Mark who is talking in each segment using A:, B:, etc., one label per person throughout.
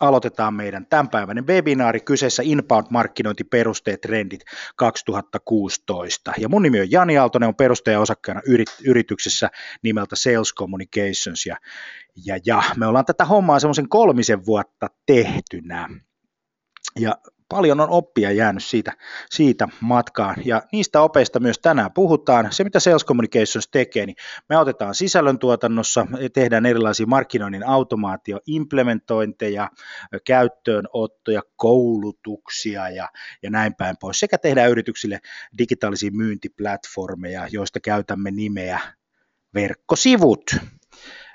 A: aloitetaan meidän tämänpäiväinen webinaari kyseessä Inbound-markkinointiperusteet trendit 2016. Ja mun nimi on Jani Aaltonen, on perustaja osakkaana yrityksessä nimeltä Sales Communications ja, ja, ja me ollaan tätä hommaa semmoisen kolmisen vuotta tehtynä. Ja paljon on oppia jäänyt siitä, siitä matkaan, ja niistä opeista myös tänään puhutaan. Se, mitä Sales Communications tekee, niin me otetaan sisällöntuotannossa, tehdään erilaisia markkinoinnin automaatio-implementointeja, käyttöönottoja, koulutuksia ja, ja näin päin pois, sekä tehdään yrityksille digitaalisia myyntiplatformeja, joista käytämme nimeä verkkosivut.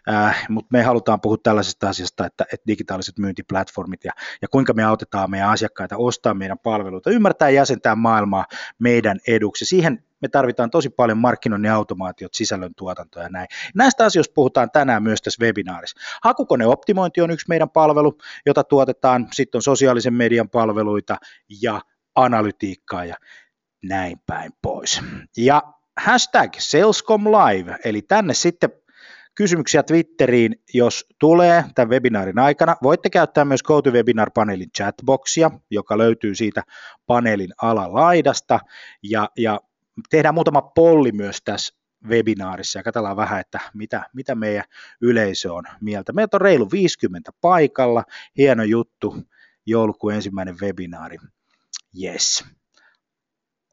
A: Äh, mutta me halutaan puhua tällaisesta asiasta, että, että digitaaliset myyntiplatformit ja, ja kuinka me autetaan meidän asiakkaita ostaa meidän palveluita, ymmärtää ja jäsentää maailmaa meidän eduksi. Siihen me tarvitaan tosi paljon markkinoinnin automaatiot, sisällön ja näin. Näistä asioista puhutaan tänään myös tässä webinaarissa. Hakukoneoptimointi on yksi meidän palvelu, jota tuotetaan, sitten on sosiaalisen median palveluita ja analytiikkaa ja näin päin pois. Ja hashtag Salescom Live, eli tänne sitten kysymyksiä Twitteriin, jos tulee tämän webinaarin aikana. Voitte käyttää myös GoToWebinar-paneelin chatboxia, joka löytyy siitä paneelin alalaidasta, ja, ja tehdään muutama polli myös tässä webinaarissa ja katsotaan vähän, että mitä, mitä meidän yleisö on mieltä. Meitä on reilu 50 paikalla, hieno juttu, joulukuun ensimmäinen webinaari. Yes.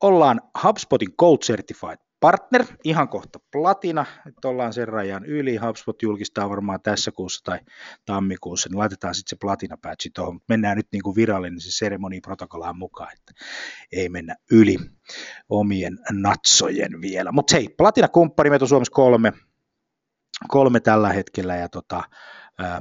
A: Ollaan HubSpotin Code Certified partner, ihan kohta platina, että ollaan sen rajan yli, HubSpot julkistaa varmaan tässä kuussa tai tammikuussa, niin laitetaan sitten se platina patchi tuohon, mutta mennään nyt niin kuin virallinen se seremoniprotokollaan mukaan, että ei mennä yli omien natsojen vielä. Mutta hei, platina-kumppani, meitä on Suomessa kolme, kolme tällä hetkellä ja tota, äh,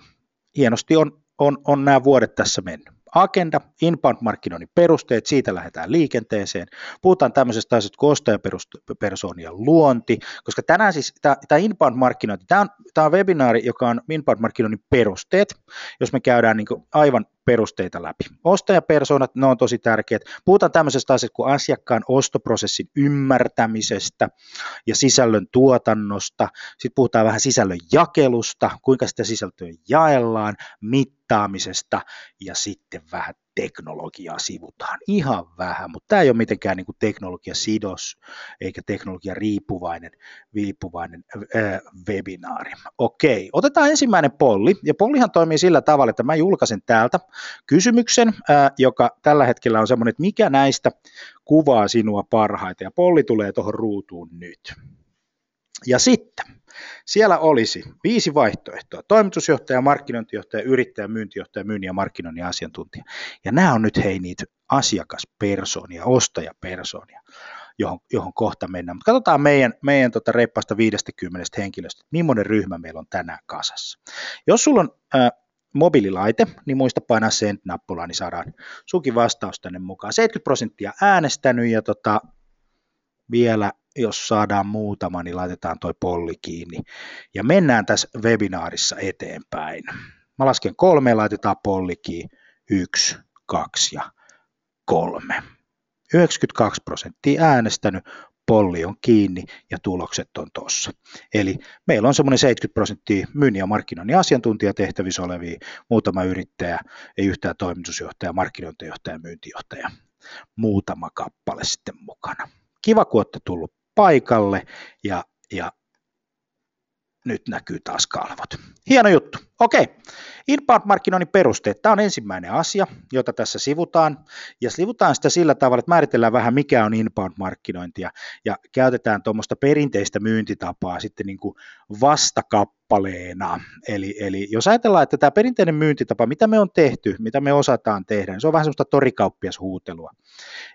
A: hienosti on, on, on nämä vuodet tässä mennyt agenda, inbound-markkinoinnin perusteet, siitä lähdetään liikenteeseen. Puhutaan tämmöisestä asiasta kuin ostajapersoonien luonti, koska tänään siis tämä inbound-markkinointi, tämä on, tämä on webinaari, joka on inbound-markkinoinnin perusteet, jos me käydään niin aivan perusteita läpi. Ostajapersoonat, ne on tosi tärkeät. Puhutaan tämmöisestä asiasta kuin asiakkaan ostoprosessin ymmärtämisestä ja sisällön tuotannosta. Sitten puhutaan vähän sisällön jakelusta, kuinka sitä sisältöä jaellaan, mittaamisesta ja sitten vähän teknologiaa sivutaan. Ihan vähän, mutta tämä ei ole mitenkään niin teknologiasidos eikä teknologia riippuvainen, riippuvainen äh, webinaari. Okei, otetaan ensimmäinen polli. Ja pollihan toimii sillä tavalla, että mä julkaisen täältä kysymyksen, äh, joka tällä hetkellä on semmoinen, että mikä näistä kuvaa sinua parhaiten. Ja polli tulee tuohon ruutuun nyt. Ja sitten siellä olisi viisi vaihtoehtoa. Toimitusjohtaja, markkinointijohtaja, yrittäjä, myyntijohtaja, myynnin ja markkinoinnin asiantuntija. Ja nämä on nyt hei niitä asiakaspersoonia, ostajapersoonia, johon, johon kohta mennään. Mutta katsotaan meidän, meidän tota reippaasta 50 henkilöstä, millainen ryhmä meillä on tänään kasassa. Jos sulla on äh, mobiililaite, niin muista painaa sen nappulaa, niin saadaan sukin vastaus tänne mukaan. 70 prosenttia äänestänyt ja tota, vielä jos saadaan muutama, niin laitetaan toi polli kiinni. Ja mennään tässä webinaarissa eteenpäin. Mä lasken kolme, laitetaan polli kiinni. Yksi, kaksi ja kolme. 92 prosenttia äänestänyt, polli on kiinni ja tulokset on tuossa. Eli meillä on semmoinen 70 prosenttia myynnin ja markkinoinnin asiantuntijatehtävissä olevia, muutama yrittäjä, ei yhtään toimitusjohtaja, markkinointijohtaja, myyntijohtaja, muutama kappale sitten mukana. Kiva, kun olette tullut paikalle ja, ja nyt näkyy taas kalvot. Hieno juttu. Okei, inbound-markkinoinnin perusteet. Tämä on ensimmäinen asia, jota tässä sivutaan. Ja sivutaan sitä sillä tavalla, että määritellään vähän, mikä on inbound-markkinointia. Ja käytetään tuommoista perinteistä myyntitapaa sitten niin kuin vastakappaleena. Eli, eli jos ajatellaan, että tämä perinteinen myyntitapa, mitä me on tehty, mitä me osataan tehdä, niin se on vähän semmoista torikauppiashuutelua.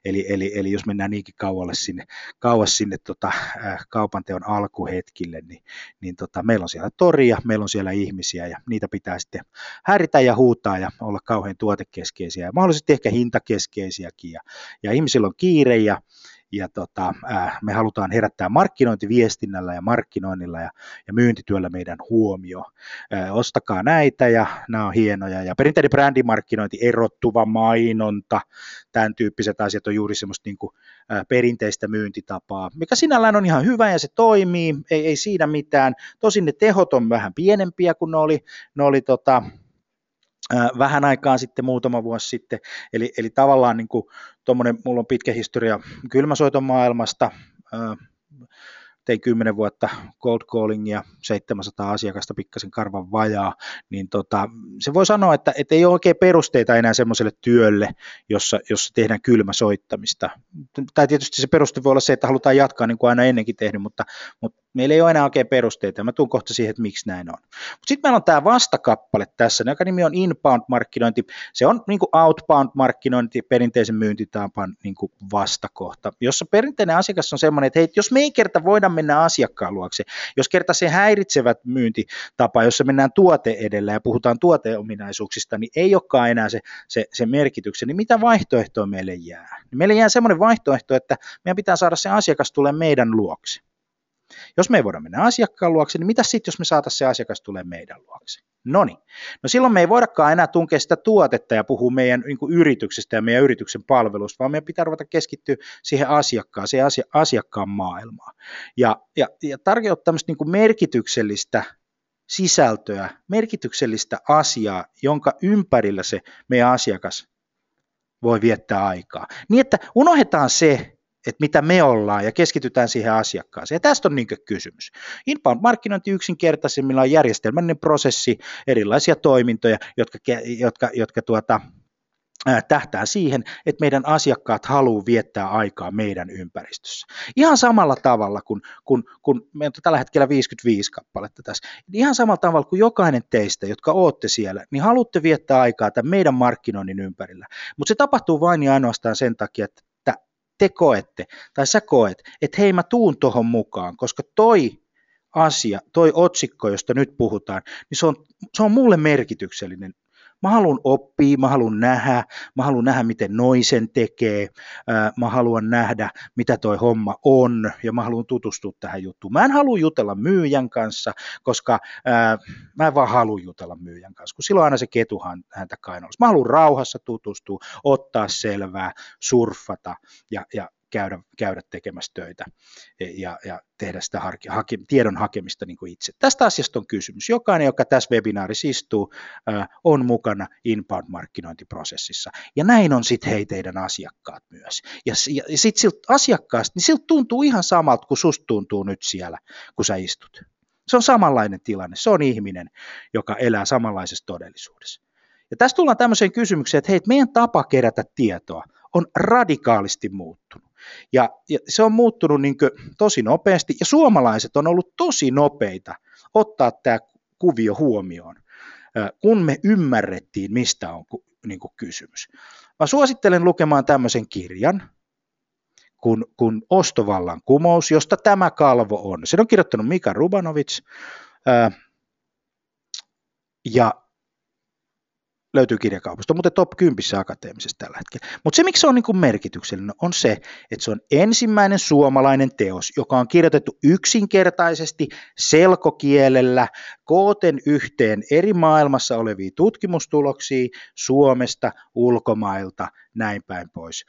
A: Eli, eli, eli jos mennään niinkin kaualle sinne, kauas sinne tota, äh, kaupanteon alkuhetkille, niin, niin tota, meillä on siellä toria, meillä on siellä ihmisiä ja niitä pitää sitten häiritä ja huutaa ja olla kauhean tuotekeskeisiä ja mahdollisesti ehkä hintakeskeisiäkin ja, ja ihmisillä on kiire ja, ja tota, äh, me halutaan herättää markkinointiviestinnällä ja markkinoinnilla ja, ja myyntityöllä meidän huomio. Äh, ostakaa näitä ja nämä on hienoja. Ja perinteinen brändimarkkinointi, erottuva mainonta, tämän tyyppiset asiat on juuri semmoista niin kuin, äh, perinteistä myyntitapaa, mikä sinällään on ihan hyvä ja se toimii, ei, ei siinä mitään. Tosin ne tehot on vähän pienempiä kuin ne oli, ne oli tota, vähän aikaa sitten, muutama vuosi sitten, eli, eli tavallaan niin kuin, mulla on pitkä historia kylmäsoiton maailmasta, tein 10 vuotta cold callingia, 700 asiakasta pikkasen karvan vajaa, niin tota, se voi sanoa, että, että ei ole oikein perusteita enää semmoiselle työlle, jossa, jossa tehdään kylmäsoittamista. Tai tietysti se peruste voi olla se, että halutaan jatkaa niin kuin aina ennenkin tehnyt, mutta, mutta meillä ei ole enää oikein perusteita, mä tuun kohta siihen, että miksi näin on. Mutta sitten meillä on tämä vastakappale tässä, joka nimi on inbound-markkinointi, se on niin outbound-markkinointi, perinteisen myyntitapan niin vastakohta, jossa perinteinen asiakas on semmoinen, että hei, jos me ei kerta voida mennä asiakkaan luokse, jos kerta se häiritsevät myyntitapa, jossa mennään tuote edellä ja puhutaan tuoteominaisuuksista, niin ei olekaan enää se, se, se merkityksen, niin mitä vaihtoehtoa meille jää? Meille jää semmoinen vaihtoehto, että meidän pitää saada se asiakas tulee meidän luokse. Jos me ei voida mennä asiakkaan luokse, niin mitä sitten, jos me saataisiin se asiakas tulee meidän luokse? No niin. No silloin me ei voidakaan enää tunkea sitä tuotetta ja puhua meidän niin kuin yrityksestä ja meidän yrityksen palvelusta, vaan meidän pitää ruveta keskittyä siihen asiakkaan, siihen asia, asiakkaan maailmaan. Ja, ja, ja tarjota tämmöistä niin kuin merkityksellistä sisältöä, merkityksellistä asiaa, jonka ympärillä se meidän asiakas voi viettää aikaa. Niin että unohdetaan se, että mitä me ollaan ja keskitytään siihen asiakkaaseen. Ja tästä on niin kysymys. Inbound-markkinointi yksinkertaisimmilla on järjestelmällinen prosessi, erilaisia toimintoja, jotka, jotka, jotka tuota, tähtää siihen, että meidän asiakkaat haluaa viettää aikaa meidän ympäristössä. Ihan samalla tavalla kuin, kun, kun meillä on tällä hetkellä 55 kappaletta tässä, ihan samalla tavalla kuin jokainen teistä, jotka olette siellä, niin haluatte viettää aikaa tämän meidän markkinoinnin ympärillä. Mutta se tapahtuu vain ja ainoastaan sen takia, että te koette, tai sä koet, että hei mä tuun tuohon mukaan, koska toi asia, toi otsikko, josta nyt puhutaan, niin se on, se on mulle merkityksellinen. Mä haluan oppia, mä haluan nähdä, mä haluan nähdä, miten noisen tekee, mä haluan nähdä, mitä toi homma on, ja mä haluan tutustua tähän juttuun. Mä en halua jutella myyjän kanssa, koska ää, mä en vaan halua jutella myyjän kanssa, kun silloin aina se ketu häntä kainalossa. Mä haluan rauhassa tutustua, ottaa selvää, surfata ja, ja käydä, käydä tekemässä töitä ja, ja tehdä sitä hake, hake, tiedon hakemista niin kuin itse. Tästä asiasta on kysymys. Jokainen, joka tässä webinaarissa istuu, on mukana inbound-markkinointiprosessissa. Ja näin on sitten hei teidän asiakkaat myös. Ja, ja, ja sitten siltä asiakkaasta, niin siltä tuntuu ihan samalta kuin susta tuntuu nyt siellä, kun sä istut. Se on samanlainen tilanne. Se on ihminen, joka elää samanlaisessa todellisuudessa. Ja tässä tullaan tämmöiseen kysymykseen, että hei, meidän tapa kerätä tietoa on radikaalisti muuttunut. Ja, ja se on muuttunut niin tosi nopeasti, ja suomalaiset on ollut tosi nopeita ottaa tämä kuvio huomioon, kun me ymmärrettiin, mistä on niin kysymys. Mä suosittelen lukemaan tämmöisen kirjan, kun, kun Ostovallan kumous, josta tämä kalvo on. Sen on kirjoittanut Mika Rubanovic, ja löytyy kirjakaupasta, mutta top 10 akateemisessa tällä hetkellä. Mutta se, miksi se on niin kuin merkityksellinen, on se, että se on ensimmäinen suomalainen teos, joka on kirjoitettu yksinkertaisesti selkokielellä, kooten yhteen eri maailmassa olevia tutkimustuloksia Suomesta, ulkomailta, näin päin pois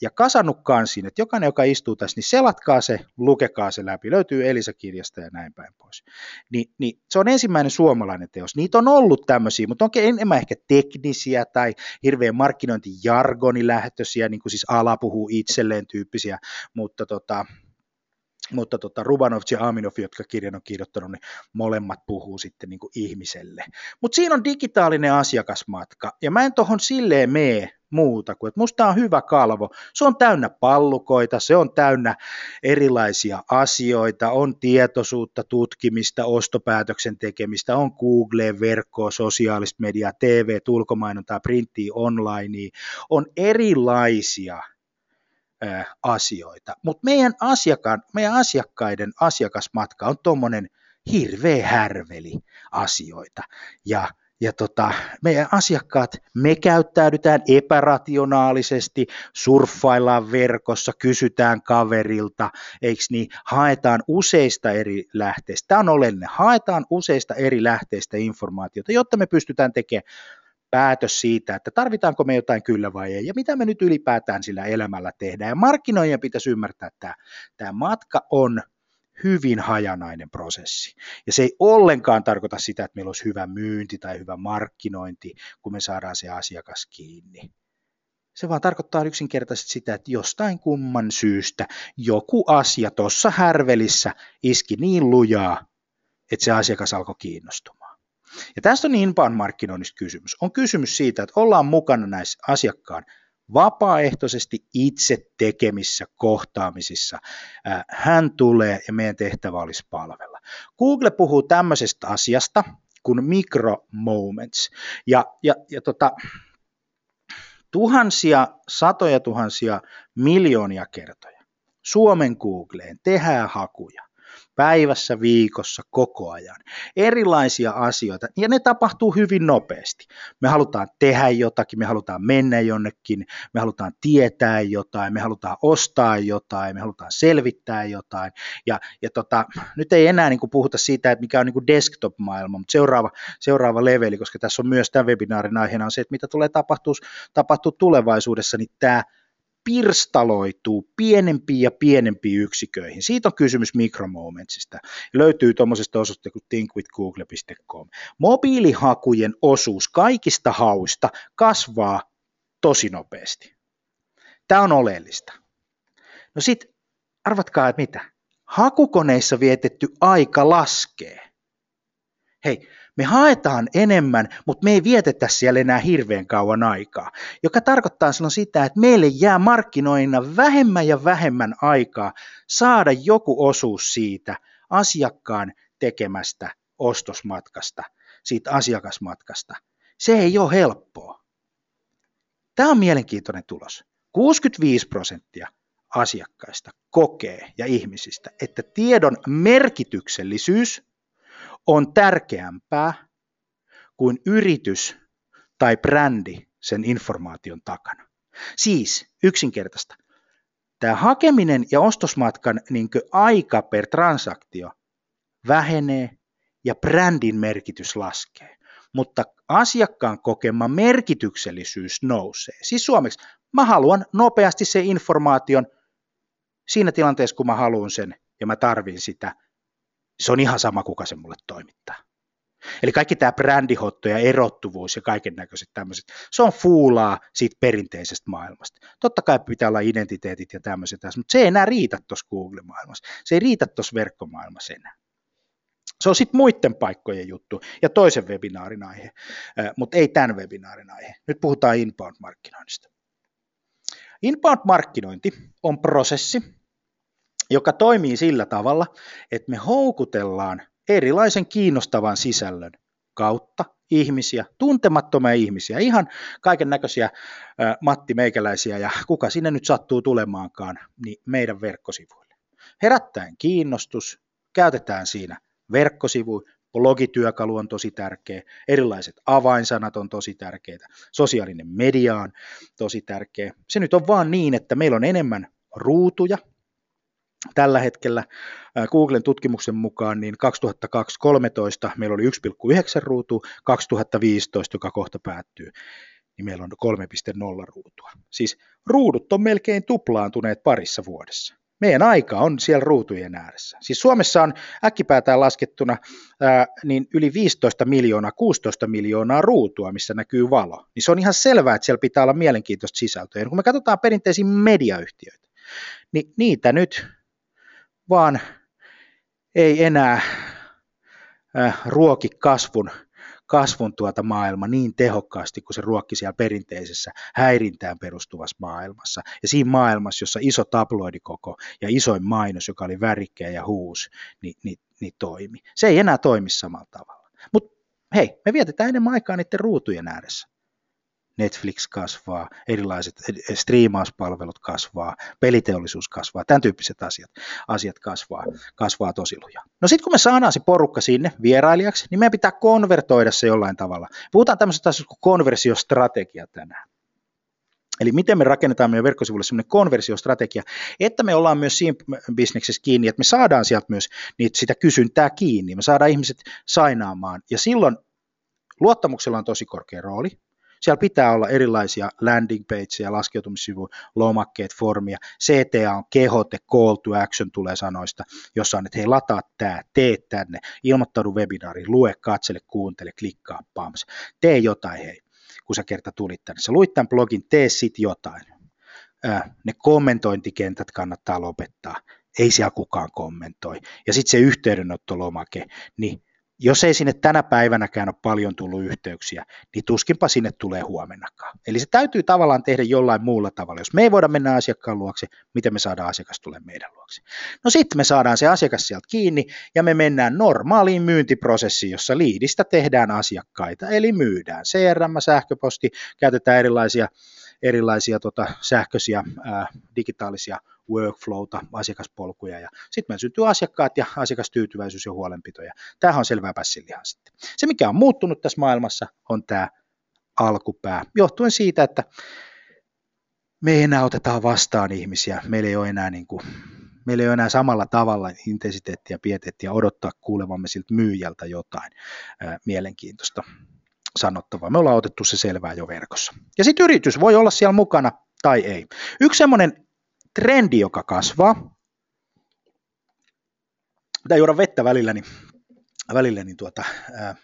A: ja kasannut kansiin, että jokainen, joka istuu tässä, niin selatkaa se, lukekaa se läpi, löytyy Elisa-kirjasta ja näin päin pois. Ni, niin se on ensimmäinen suomalainen teos. Niitä on ollut tämmöisiä, mutta onkin enemmän ehkä teknisiä tai hirveän markkinointijargonilähtöisiä, niin kuin siis ala puhuu itselleen tyyppisiä, mutta tota, mutta tota, Rubanovs ja Aminov, jotka kirjan on kirjoittanut, niin molemmat puhuu sitten niin ihmiselle. Mutta siinä on digitaalinen asiakasmatka, ja mä en tuohon silleen mene muuta kuin, että musta on hyvä kalvo. Se on täynnä pallukoita, se on täynnä erilaisia asioita, on tietoisuutta, tutkimista, ostopäätöksen tekemistä, on Google, verkkoa, sosiaalista mediaa, TV, ulkomainontaa, printtiä, online, on erilaisia asioita. Mutta meidän, asiakkaan, meidän asiakkaiden asiakasmatka on tuommoinen hirveä härveli asioita. Ja ja tota, meidän asiakkaat, me käyttäydytään epärationaalisesti, surffaillaan verkossa, kysytään kaverilta, eikö niin, haetaan useista eri lähteistä. Tämä on oleellinen, haetaan useista eri lähteistä informaatiota, jotta me pystytään tekemään päätös siitä, että tarvitaanko me jotain kyllä vai ei, ja mitä me nyt ylipäätään sillä elämällä tehdään. Ja markkinoijien pitäisi ymmärtää, että tämä matka on hyvin hajanainen prosessi. Ja se ei ollenkaan tarkoita sitä, että meillä olisi hyvä myynti tai hyvä markkinointi, kun me saadaan se asiakas kiinni. Se vaan tarkoittaa yksinkertaisesti sitä, että jostain kumman syystä joku asia tuossa härvelissä iski niin lujaa, että se asiakas alkoi kiinnostumaan. Ja tästä on inbound markkinoinnista kysymys. On kysymys siitä, että ollaan mukana näissä asiakkaan vapaaehtoisesti itse tekemissä kohtaamisissa. Hän tulee ja meidän tehtävä olisi palvella. Google puhuu tämmöisestä asiasta kuin micro moments. Ja, ja, ja tota, tuhansia, satoja tuhansia, miljoonia kertoja Suomen Googleen tehdään hakuja päivässä, viikossa, koko ajan. Erilaisia asioita, ja ne tapahtuu hyvin nopeasti. Me halutaan tehdä jotakin, me halutaan mennä jonnekin, me halutaan tietää jotain, me halutaan ostaa jotain, me halutaan selvittää jotain. Ja, ja tota, nyt ei enää niin kuin puhuta siitä, että mikä on niin kuin desktop-maailma, mutta seuraava, seuraava leveli, koska tässä on myös tämän webinaarin aiheena on se, että mitä tulee tapahtua tulevaisuudessa, niin tämä pirstaloituu pienempiin ja pienempiin yksiköihin. Siitä on kysymys mikromomentsista. Löytyy tuommoisesta osoitteesta kuin thinkwithgoogle.com. Mobiilihakujen osuus kaikista hauista kasvaa tosi nopeasti. Tämä on oleellista. No sitten arvatkaa, että mitä? Hakukoneissa vietetty aika laskee. Hei, me haetaan enemmän, mutta me ei vietetä siellä enää hirveän kauan aikaa, joka tarkoittaa silloin sitä, että meille jää markkinoina vähemmän ja vähemmän aikaa saada joku osuus siitä asiakkaan tekemästä ostosmatkasta, siitä asiakasmatkasta. Se ei ole helppoa. Tämä on mielenkiintoinen tulos. 65 prosenttia asiakkaista kokee ja ihmisistä, että tiedon merkityksellisyys on tärkeämpää kuin yritys tai brändi sen informaation takana. Siis yksinkertaista. Tämä hakeminen ja ostosmatkan niin aika per transaktio vähenee ja brändin merkitys laskee, mutta asiakkaan kokema merkityksellisyys nousee. Siis suomeksi, mä haluan nopeasti se informaation siinä tilanteessa, kun mä haluan sen ja mä tarvin sitä – se on ihan sama, kuka se mulle toimittaa. Eli kaikki tämä brändihotto ja erottuvuus ja kaiken näköiset tämmöiset, se on fuulaa siitä perinteisestä maailmasta. Totta kai pitää olla identiteetit ja tämmöiset, mutta se ei enää riitä tuossa Google-maailmassa. Se ei riitä tuossa verkkomaailmassa enää. Se on sitten muiden paikkojen juttu ja toisen webinaarin aihe, mutta ei tämän webinaarin aihe. Nyt puhutaan inbound-markkinoinnista. Inbound-markkinointi on prosessi, joka toimii sillä tavalla, että me houkutellaan erilaisen kiinnostavan sisällön kautta ihmisiä, tuntemattomia ihmisiä, ihan kaiken näköisiä Matti Meikäläisiä ja kuka sinne nyt sattuu tulemaankaan, niin meidän verkkosivuille. Herättäen kiinnostus, käytetään siinä verkkosivu, blogityökalu on tosi tärkeä, erilaiset avainsanat on tosi tärkeitä, sosiaalinen media on tosi tärkeä. Se nyt on vaan niin, että meillä on enemmän ruutuja, Tällä hetkellä Googlen tutkimuksen mukaan niin 2013 meillä oli 1,9 ruutua, 2015, joka kohta päättyy, niin meillä on 3,0 ruutua. Siis ruudut on melkein tuplaantuneet parissa vuodessa. Meidän aika on siellä ruutujen ääressä. Siis Suomessa on äkkipäätään laskettuna ää, niin yli 15 miljoonaa, 16 miljoonaa ruutua, missä näkyy valo. Niin se on ihan selvää, että siellä pitää olla mielenkiintoista sisältöä. Ja kun me katsotaan perinteisiä mediayhtiöitä, niin niitä nyt vaan ei enää äh, ruoki kasvun, kasvun tuota maailma niin tehokkaasti kuin se ruokki siellä perinteisessä häirintään perustuvassa maailmassa. Ja siinä maailmassa, jossa iso tabloidikoko ja isoin mainos, joka oli värikkeä ja huus, niin, niin, niin toimi. Se ei enää toimi samalla tavalla. Mutta hei, me vietetään enemmän aikaa niiden ruutujen ääressä. Netflix kasvaa, erilaiset striimauspalvelut kasvaa, peliteollisuus kasvaa, tämän tyyppiset asiat, asiat kasvaa, kasvaa tosi lujaa. No sitten kun me saadaan se porukka sinne vierailijaksi, niin meidän pitää konvertoida se jollain tavalla. Puhutaan tämmöisestä asiasta kuin konversiostrategia tänään. Eli miten me rakennetaan meidän verkkosivuille sellainen konversiostrategia, että me ollaan myös siinä bisneksessä kiinni, että me saadaan sieltä myös niitä, sitä kysyntää kiinni, me saadaan ihmiset sainaamaan, ja silloin luottamuksella on tosi korkea rooli, Siellä pitää olla erilaisia landing pageja, laskeutumissivuja, lomakkeet, formia. CTA on kehote, call to action tulee sanoista, jossa on, että hei lataa tämä, tee tänne, ilmoittaudu webinaariin, lue, katsele, kuuntele, klikkaa, pams. Tee jotain hei, kun sä kerta tulit tänne. Sä luit tämän blogin, tee sit jotain. ne kommentointikentät kannattaa lopettaa ei siellä kukaan kommentoi. Ja sitten se yhteydenottolomake, niin jos ei sinne tänä päivänäkään ole paljon tullut yhteyksiä, niin tuskinpa sinne tulee huomennakaan. Eli se täytyy tavallaan tehdä jollain muulla tavalla. Jos me ei voida mennä asiakkaan luokse, miten me saadaan asiakas tulee meidän luokse? No sitten me saadaan se asiakas sieltä kiinni ja me mennään normaaliin myyntiprosessiin, jossa liidistä tehdään asiakkaita, eli myydään CRM, sähköposti, käytetään erilaisia, erilaisia tota, sähköisiä ää, digitaalisia workflowta, asiakaspolkuja ja sitten meillä syntyy asiakkaat ja asiakastyytyväisyys ja huolenpito ja tämähän on selvää pässilihaa sitten. Se mikä on muuttunut tässä maailmassa on tämä alkupää, johtuen siitä, että me ei enää otetaan vastaan ihmisiä, meillä ei ole enää, niin kuin, meillä ei ole enää samalla tavalla intensiteettiä pietettiä odottaa kuulevamme siltä myyjältä jotain ää, mielenkiintoista sanottavaa. Me ollaan otettu se selvää jo verkossa. Ja sitten yritys voi olla siellä mukana tai ei. Yksi semmoinen trendi, joka kasvaa. Pitää juoda vettä välillä, niin, välillä, niin tuota, ää,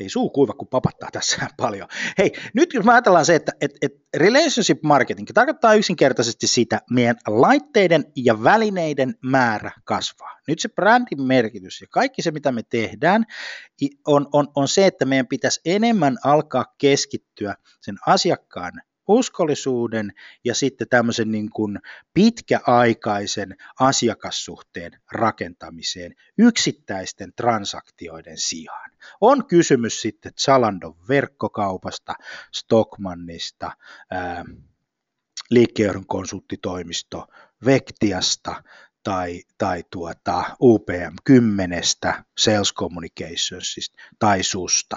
A: ei suu kuiva, kun papattaa tässä paljon. Hei, nyt jos me ajatellaan se, että et, et relationship marketing tarkoittaa yksinkertaisesti sitä, meidän laitteiden ja välineiden määrä kasvaa. Nyt se brändin merkitys ja kaikki se, mitä me tehdään, on, on, on se, että meidän pitäisi enemmän alkaa keskittyä sen asiakkaan uskollisuuden ja sitten tämmöisen niin kuin pitkäaikaisen asiakassuhteen rakentamiseen yksittäisten transaktioiden sijaan. On kysymys sitten Zalandon verkkokaupasta, Stockmannista, liikkeenjohdon konsulttitoimisto, Vektiasta tai, tai tuota UPM 10, Sales Communicationsista tai susta,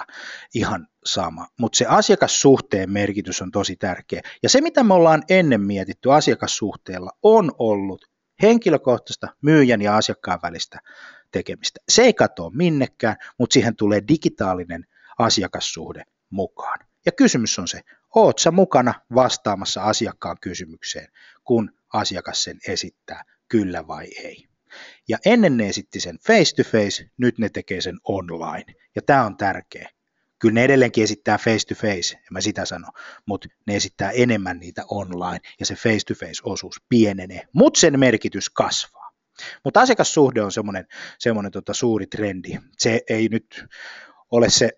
A: ihan sama. Mutta se asiakassuhteen merkitys on tosi tärkeä. Ja se, mitä me ollaan ennen mietitty asiakassuhteella, on ollut henkilökohtaista myyjän ja asiakkaan välistä tekemistä. Se ei katoa minnekään, mutta siihen tulee digitaalinen asiakassuhde mukaan. Ja kysymys on se, oot sä mukana vastaamassa asiakkaan kysymykseen, kun asiakas sen esittää kyllä vai ei. Ja ennen ne esitti sen face to face, nyt ne tekee sen online. Ja tämä on tärkeä. Kyllä ne edelleenkin esittää face to face, en mä sitä sano, mutta ne esittää enemmän niitä online ja se face to face osuus pienenee, mutta sen merkitys kasvaa. Mutta asiakassuhde on semmoinen, semmoinen tota suuri trendi. Se ei nyt ole se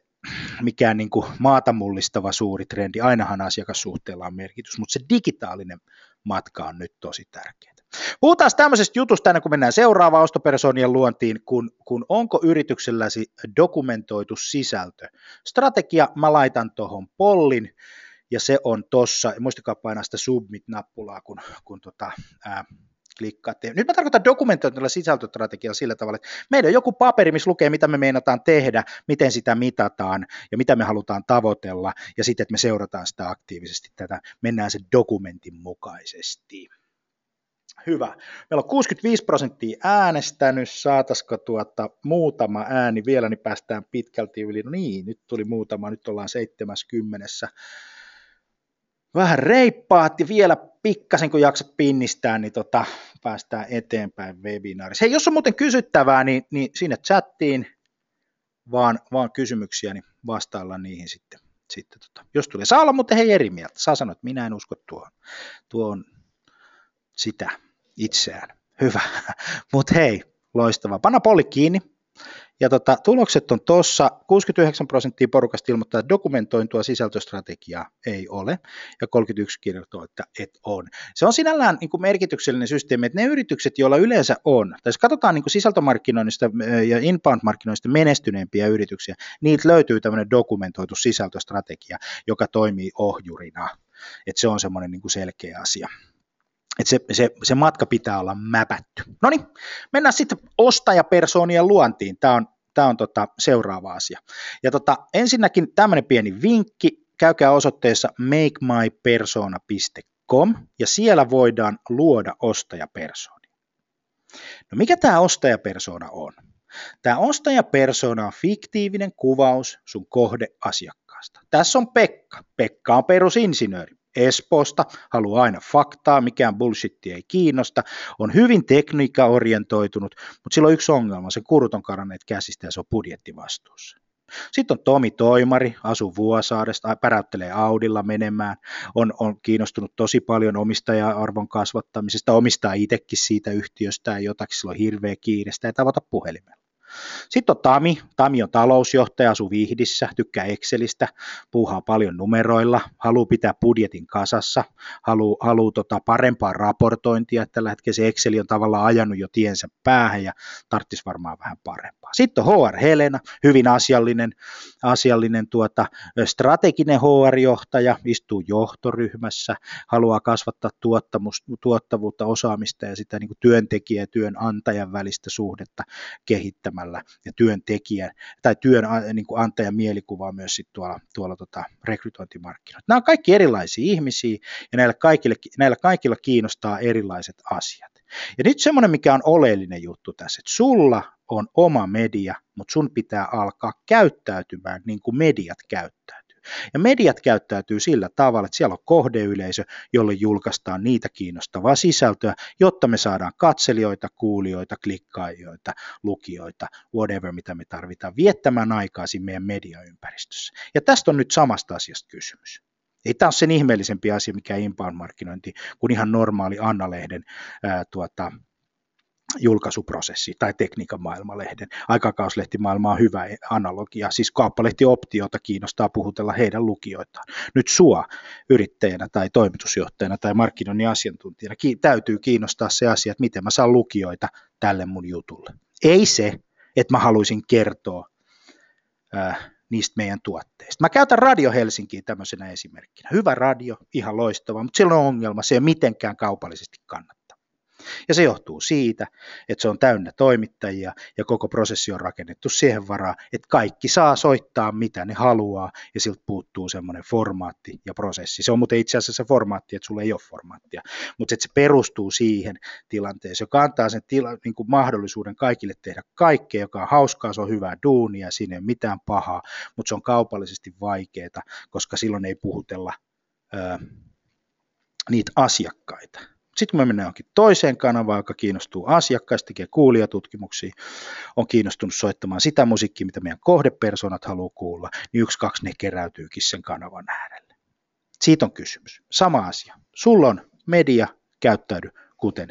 A: mikään niin kuin maata mullistava suuri trendi. Ainahan asiakassuhteella on merkitys, mutta se digitaalinen matka on nyt tosi tärkeä. Puhutaan tämmöisestä jutusta ennen kuin mennään seuraavaan ostopersonien luontiin, kun, kun onko yritykselläsi dokumentoitu sisältö. Strategia mä laitan tuohon pollin ja se on tossa, muistakaa painaa sitä submit-nappulaa, kun, kun tota, ää, klikkaatte. Nyt mä tarkoitan dokumentoinnilla sisältöstrategiaa sillä tavalla, että meillä on joku paperi, missä lukee, mitä me meinataan tehdä, miten sitä mitataan ja mitä me halutaan tavoitella, ja sitten, että me seurataan sitä aktiivisesti tätä, mennään sen dokumentin mukaisesti. Hyvä. Meillä on 65 prosenttia äänestänyt. Saataisiko tuota muutama ääni vielä, niin päästään pitkälti yli. No niin, nyt tuli muutama, nyt ollaan 70. Vähän reippaat ja vielä pikkasen kun jaksat pinnistää, niin tota, päästään eteenpäin webinaarissa. Hei, jos on muuten kysyttävää, niin, niin sinne chattiin vaan, vaan kysymyksiä, niin vastaillaan niihin sitten. sitten tota. Jos tulee, saa olla muuten hei eri mieltä. Saa sanoa, että minä en usko tuohon. Tuo on sitä itseään. Hyvä. Mutta hei, loistavaa. Panna polli kiinni. Ja tota, tulokset on tuossa, 69 prosenttia porukasta ilmoittaa, että dokumentointua sisältöstrategiaa ei ole, ja 31 kirjoittaa, että et on. Se on sinällään niin kuin merkityksellinen systeemi, että ne yritykset, joilla yleensä on, tai jos katsotaan niin kuin sisältömarkkinoinnista ja inbound-markkinoinnista menestyneempiä yrityksiä, niiltä löytyy tämmöinen dokumentoitu sisältöstrategia, joka toimii ohjurina. että se on semmoinen niin kuin selkeä asia että se, se, se matka pitää olla mäpätty. No niin, mennään sitten ostajapersoonien luontiin. Tämä on, tämä on tota seuraava asia. Ja tota, ensinnäkin tämmöinen pieni vinkki, käykää osoitteessa makemypersona.com ja siellä voidaan luoda ostajapersoonia. No mikä tämä ostajapersona on? Tämä ostajapersona on fiktiivinen kuvaus sun kohdeasiakkaasta asiakkaasta. Tässä on Pekka. Pekka on perusinsinööri. Espoosta, haluaa aina faktaa, mikään bullshit ei kiinnosta, on hyvin tekniikka-orientoitunut, mutta sillä on yksi ongelma, se kurut on karanneet käsistä ja se on budjettivastuussa. Sitten on Tomi Toimari, asuu Vuosaaresta, päräyttelee Audilla menemään, on, on kiinnostunut tosi paljon omistaja-arvon kasvattamisesta, omistaa itsekin siitä yhtiöstä ja jotakin, sillä on hirveä kiire, sitä ei tavata puhelimella. Sitten on Tami. Tami on talousjohtaja, asuu Vihdissä, tykkää Excelistä, puuhaa paljon numeroilla, haluaa pitää budjetin kasassa, haluaa, haluaa tota parempaa raportointia. Tällä hetkellä se Excel on tavallaan ajanut jo tiensä päähän ja tarvitsisi varmaan vähän parempaa. Sitten on HR Helena, hyvin asiallinen, asiallinen tuota, strateginen HR-johtaja, istuu johtoryhmässä, haluaa kasvattaa tuottavuutta, osaamista ja sitä niin työntekijä ja työnantajan välistä suhdetta kehittämällä tekemällä ja työntekijän tai työnantajan mielikuvaa myös sit tuolla, tuolla tota, rekrytointimarkkinoilla. Nämä on kaikki erilaisia ihmisiä ja näillä, kaikille, näillä kaikilla kiinnostaa erilaiset asiat. Ja nyt semmoinen, mikä on oleellinen juttu tässä, että sulla on oma media, mutta sun pitää alkaa käyttäytymään niin kuin mediat käyttää. Ja mediat käyttäytyy sillä tavalla, että siellä on kohdeyleisö, jolle julkaistaan niitä kiinnostavaa sisältöä, jotta me saadaan katselijoita, kuulijoita, klikkaajoita, lukijoita, whatever mitä me tarvitaan viettämään aikaa siinä meidän mediaympäristössä. Ja tästä on nyt samasta asiasta kysymys. Ei tämä ole sen ihmeellisempi asia, mikä inbound-markkinointi, kuin ihan normaali Anna-lehden ää, tuota, julkaisuprosessi tai tekniikan maailmalehden. Aikakauslehtimaailma on hyvä analogia, siis kauppalehtioptiota kiinnostaa puhutella heidän lukijoitaan. Nyt sua yrittäjänä tai toimitusjohtajana tai markkinoinnin asiantuntijana täytyy kiinnostaa se asia, että miten mä saan lukijoita tälle mun jutulle. Ei se, että mä haluaisin kertoa äh, niistä meidän tuotteista. Mä käytän Radio Helsinkiä tämmöisenä esimerkkinä. Hyvä radio, ihan loistava, mutta sillä on ongelma, se ei mitenkään kaupallisesti kannata. Ja se johtuu siitä, että se on täynnä toimittajia ja koko prosessi on rakennettu siihen varaan, että kaikki saa soittaa mitä ne haluaa ja siltä puuttuu semmoinen formaatti ja prosessi. Se on muuten itse asiassa se formaatti, että sulla ei ole formaattia, mutta se perustuu siihen tilanteeseen, joka antaa sen tila, niin kuin mahdollisuuden kaikille tehdä kaikkea, joka on hauskaa, se on hyvää duunia, siinä ei ole mitään pahaa, mutta se on kaupallisesti vaikeaa, koska silloin ei puhutella ää, niitä asiakkaita. Sitten kun me mennään johonkin toiseen kanavaan, joka kiinnostuu asiakkaista, tekee kuulijatutkimuksia, on kiinnostunut soittamaan sitä musiikkia, mitä meidän kohdepersonat haluaa kuulla, niin yksi, kaksi ne keräytyykin sen kanavan äärelle. Siitä on kysymys. Sama asia. Sulla on media, käyttäydy kuten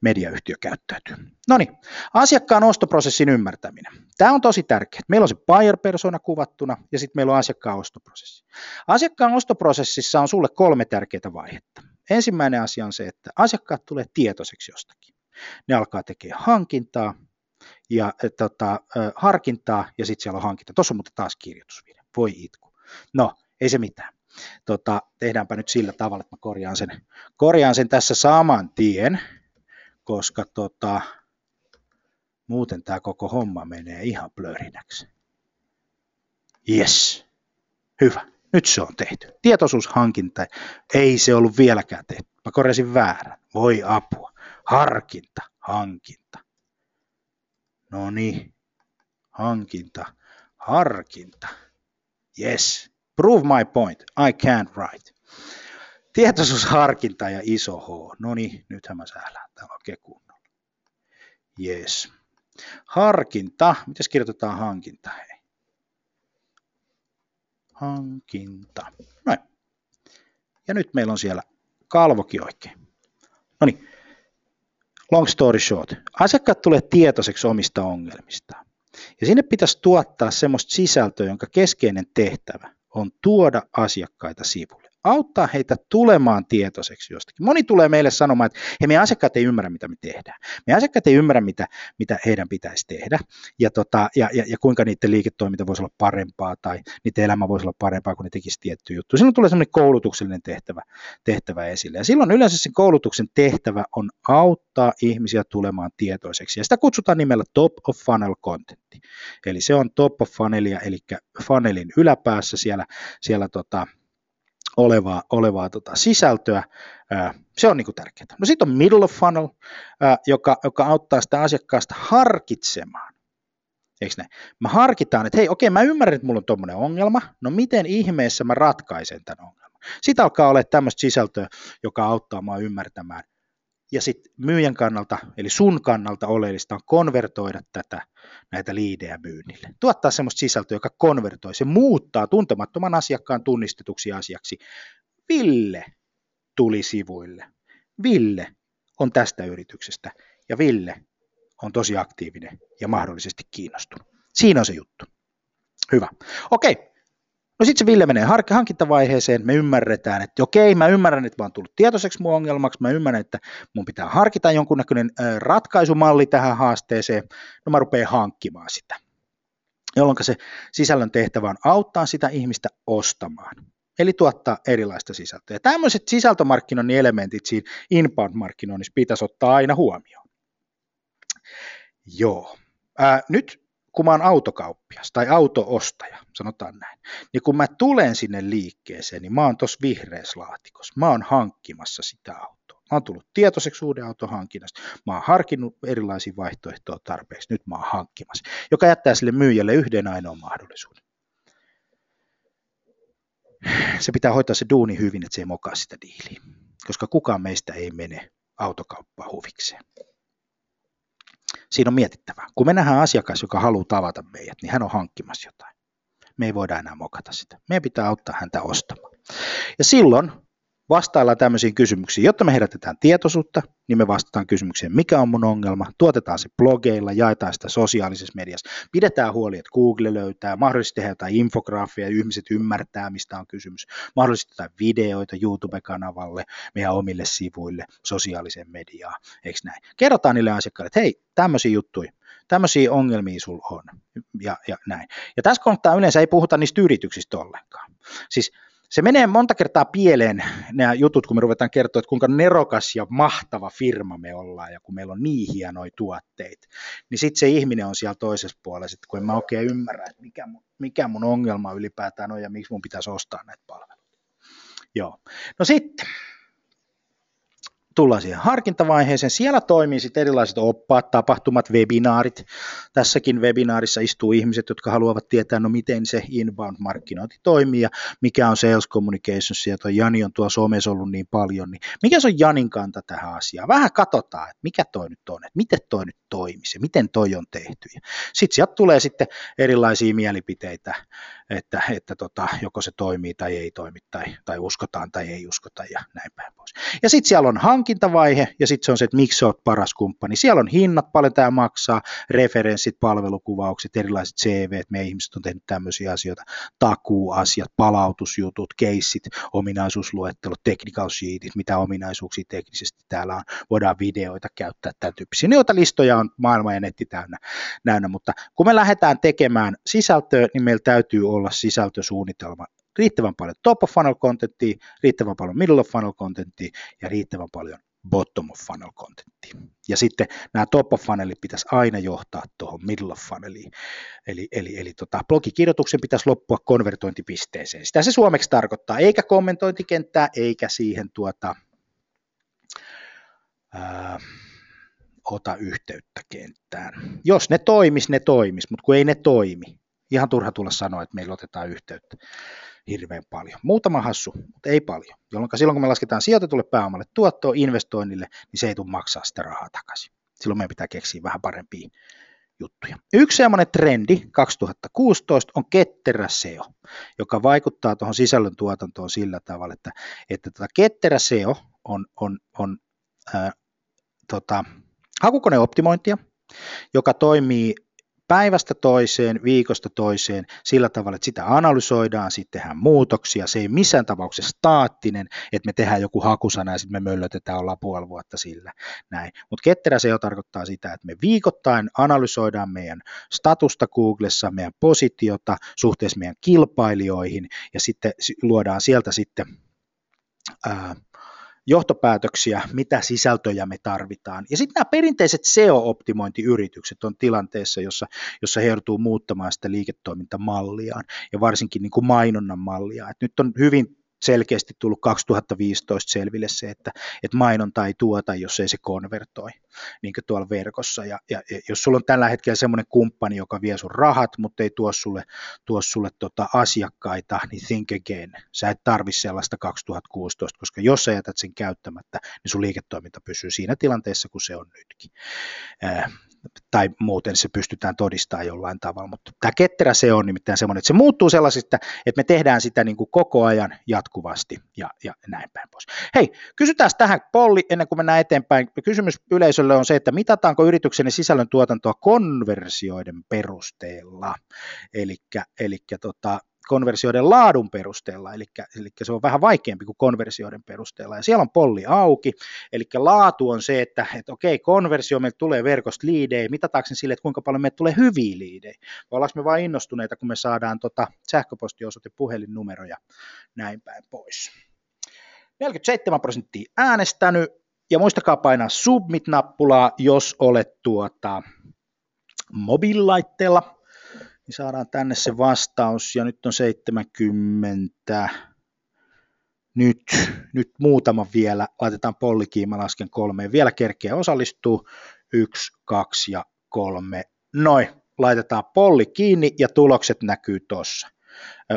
A: mediayhtiö käyttäytyy. No niin, asiakkaan ostoprosessin ymmärtäminen. Tämä on tosi tärkeää. Meillä on se buyer-persona kuvattuna ja sitten meillä on asiakkaan ostoprosessi. Asiakkaan ostoprosessissa on sulle kolme tärkeää vaihetta. Ensimmäinen asia on se, että asiakkaat tulee tietoiseksi jostakin. Ne alkaa tekemään hankintaa ja tota, harkintaa ja sitten siellä on hankinta. Tuossa on mutta taas kirjoitusvirhe. Voi itku. No, ei se mitään. Tota, tehdäänpä nyt sillä tavalla, että mä korjaan sen, korjaan sen tässä saman tien, koska tota, muuten tämä koko homma menee ihan blörinäksi. Yes, hyvä. Nyt se on tehty. Tietoisuushankinta ei se ollut vieläkään tehty. Mä korjasin väärän. Voi apua. Harkinta, hankinta. No niin. Hankinta, harkinta. Yes. Prove my point. I can't write. Tietoisuusharkinta ja iso H. No niin, nythän mä sählään täällä oikein kunnolla. Yes. Harkinta. Mitäs kirjoitetaan hankinta? Hankinta. Noin. Ja nyt meillä on siellä kalvokin oikein. No niin, long story short. Asiakkaat tulee tietoiseksi omista ongelmistaan. Ja sinne pitäisi tuottaa semmoista sisältöä, jonka keskeinen tehtävä on tuoda asiakkaita sivulle auttaa heitä tulemaan tietoiseksi jostakin. Moni tulee meille sanomaan, että he, meidän asiakkaat ei ymmärrä, mitä me tehdään. Meidän asiakkaat ei ymmärrä, mitä, mitä heidän pitäisi tehdä ja, tota, ja, ja, ja kuinka niiden liiketoiminta voisi olla parempaa tai niiden elämä voisi olla parempaa, kun ne tekisi tiettyä juttu. Silloin tulee sellainen koulutuksellinen tehtävä, tehtävä esille. Ja silloin yleensä sen koulutuksen tehtävä on auttaa ihmisiä tulemaan tietoiseksi. Ja sitä kutsutaan nimellä top of funnel content. Eli se on top of funnelia, eli funnelin yläpäässä siellä, siellä tota, olevaa, olevaa tota sisältöä. Se on niinku tärkeää. No sitten on middle of funnel, joka, joka auttaa sitä asiakkaasta harkitsemaan, Eikö näin? Mä harkitaan, että hei, okei, mä ymmärrän, että mulla on tuommoinen ongelma, no miten ihmeessä mä ratkaisen tämän ongelman? Sitten alkaa olla tämmöistä sisältöä, joka auttaa mua ymmärtämään. Ja sitten myyjän kannalta, eli sun kannalta oleellista on konvertoida tätä, näitä liidejä myynnille. Tuottaa semmoista sisältöä, joka konvertoi, se muuttaa tuntemattoman asiakkaan tunnistetuksi asiaksi. Ville tuli sivuille. Ville on tästä yrityksestä ja Ville on tosi aktiivinen ja mahdollisesti kiinnostunut. Siinä on se juttu. Hyvä. Okei. No sitten se Ville menee hankintavaiheeseen, me ymmärretään, että okei, mä ymmärrän, että mä oon tullut tietoiseksi mun ongelmaksi, mä ymmärrän, että mun pitää harkita jonkunnäköinen ratkaisumalli tähän haasteeseen, no mä rupean hankkimaan sitä. Jolloin se sisällön tehtävä on auttaa sitä ihmistä ostamaan eli tuottaa erilaista sisältöä. Ja tämmöiset sisältömarkkinoinnin elementit siinä inbound-markkinoinnissa pitäisi ottaa aina huomioon. Joo. Ää, nyt kun mä oon autokauppias tai autoostaja, sanotaan näin, niin kun mä tulen sinne liikkeeseen, niin mä oon tuossa vihreässä laatikossa. Mä oon hankkimassa sitä autoa. Mä oon tullut tietoiseksi uuden auton hankinnasta. Mä oon harkinnut erilaisia vaihtoehtoja tarpeeksi. Nyt mä oon hankkimassa, joka jättää sille myyjälle yhden ainoan mahdollisuuden se pitää hoitaa se duuni hyvin, että se ei mokaa sitä diiliä, koska kukaan meistä ei mene autokauppaan huvikseen. Siinä on mietittävää. Kun me nähdään asiakas, joka haluaa tavata meidät, niin hän on hankkimassa jotain. Me ei voida enää mokata sitä. Meidän pitää auttaa häntä ostamaan. Ja silloin vastaillaan tämmöisiin kysymyksiin. Jotta me herätetään tietoisuutta, niin me vastataan kysymykseen, mikä on mun ongelma, tuotetaan se blogeilla, jaetaan sitä sosiaalisessa mediassa, pidetään huoli, että Google löytää, mahdollisesti tehdään jotain infograafia, ihmiset ymmärtää, mistä on kysymys, mahdollisesti jotain videoita YouTube-kanavalle, meidän omille sivuille, sosiaaliseen mediaan, eikö näin? Kerrotaan niille asiakkaille, että hei, tämmöisiä juttuja, tämmöisiä ongelmia sulla on, ja, ja näin. Ja tässä kohtaa yleensä ei puhuta niistä yrityksistä ollenkaan. Siis se menee monta kertaa pieleen nämä jutut, kun me ruvetaan kertoa, että kuinka nerokas ja mahtava firma me ollaan ja kun meillä on niin hienoja tuotteita, niin sitten se ihminen on siellä toisessa puolessa, että kun en mä oikein ymmärrä, että mikä mun, mikä mun ongelma ylipäätään on ja miksi mun pitäisi ostaa näitä palveluita. Joo. No sitten, tullaan siihen harkintavaiheeseen. Siellä toimii sitten erilaiset oppaat, tapahtumat, webinaarit. Tässäkin webinaarissa istuu ihmiset, jotka haluavat tietää, no miten se inbound-markkinointi toimii ja mikä on sales communications. Ja toi Jani on tuossa somessa ollut niin paljon, niin mikä se on Janin kanta tähän asiaan? Vähän katsotaan, että mikä toi nyt on, että miten toi nyt toimisi miten toi on tehty. Sitten sieltä tulee sitten erilaisia mielipiteitä, että, että tota, joko se toimii tai ei toimi, tai, tai uskotaan tai ei uskota ja näin päin pois. Ja sitten siellä on hankintavaihe, ja sitten se on se, että miksi olet paras kumppani. Siellä on hinnat, paljon tämä maksaa, referenssit, palvelukuvaukset, erilaiset CV, me ihmiset on tehnyt tämmöisiä asioita, takuuasiat, palautusjutut, keissit, ominaisuusluettelot, technical sheetit, mitä ominaisuuksia teknisesti täällä on, voidaan videoita käyttää, tämän tyyppisiä. Noita listoja on maailma ja netti täynnä, näynnä, mutta kun me lähdetään tekemään sisältöä, niin meillä täytyy olla sisältösuunnitelma riittävän paljon top of funnel contenttia, riittävän paljon middle of funnel contenttia ja riittävän paljon bottom of funnel contenttia. Ja sitten nämä top of funnelit pitäisi aina johtaa tuohon middle of funneliin. Eli, eli, eli tota, blogikirjoituksen pitäisi loppua konvertointipisteeseen. Sitä se suomeksi tarkoittaa, eikä kommentointikenttää, eikä siihen tuota, ää, ota yhteyttä kenttään. Jos ne toimis, ne toimis, mutta kun ei ne toimi, ihan turha tulla sanoa, että meillä otetaan yhteyttä hirveän paljon. Muutama hassu, mutta ei paljon. Jolloin silloin kun me lasketaan sijoitetulle pääomalle tuottoa investoinnille, niin se ei tule maksaa sitä rahaa takaisin. Silloin meidän pitää keksiä vähän parempia juttuja. Yksi semmoinen trendi 2016 on ketterä SEO, joka vaikuttaa tuohon sisällön tuotantoon sillä tavalla, että, että tota ketterä SEO on, on, on ää, tota, hakukoneoptimointia, joka toimii päivästä toiseen, viikosta toiseen sillä tavalla, että sitä analysoidaan, sitten tehdään muutoksia, se ei missään tapauksessa staattinen, että me tehdään joku hakusana ja sitten me möllötetään, ollaan puoli vuotta sillä, näin. Mutta ketterä se jo tarkoittaa sitä, että me viikoittain analysoidaan meidän statusta Googlessa, meidän positiota suhteessa meidän kilpailijoihin ja sitten luodaan sieltä sitten ää, johtopäätöksiä, mitä sisältöjä me tarvitaan. Ja sitten nämä perinteiset SEO-optimointiyritykset on tilanteessa, jossa, jossa he joutuu muuttamaan sitä liiketoimintamalliaan ja varsinkin niin kuin mainonnan mallia. Et nyt on hyvin selkeästi tullut 2015 selville se, että, että mainonta ei tuota, jos ei se konvertoi niin kuin tuolla verkossa. Ja, ja, jos sulla on tällä hetkellä semmoinen kumppani, joka vie sun rahat, mutta ei tuo sulle, tuo sulle tota asiakkaita, niin think again. Sä et tarvi sellaista 2016, koska jos sä jätät sen käyttämättä, niin sun liiketoiminta pysyy siinä tilanteessa, kun se on nytkin tai muuten se pystytään todistamaan jollain tavalla. Mutta tämä ketterä se on nimittäin semmoinen, että se muuttuu sellaisesta, että me tehdään sitä niin kuin koko ajan jatkuvasti ja, ja näin päin pois. Hei, kysytään tähän Polli ennen kuin mennään eteenpäin. Kysymys yleisölle on se, että mitataanko yrityksen sisällön tuotantoa konversioiden perusteella. Eli tota, konversioiden laadun perusteella, eli, eli se on vähän vaikeampi kuin konversioiden perusteella. Ja siellä on polli auki, eli laatu on se, että, että okei, konversio, meille tulee verkosta liidejä, mitataanko sille, että kuinka paljon meille tulee hyviä liidejä, vai ollaanko me vain innostuneita, kun me saadaan tota sähköpostiosoite, puhelinnumero ja näin päin pois. 47 prosenttia äänestänyt, ja muistakaa painaa submit-nappulaa, jos olet tuota, mobiililaitteella, niin saadaan tänne se vastaus, ja nyt on 70, nyt, nyt muutama vielä, laitetaan pollikiima, lasken kolmeen, vielä kerkeä osallistuu, yksi, kaksi ja kolme, noin, laitetaan polli kiinni ja tulokset näkyy tuossa.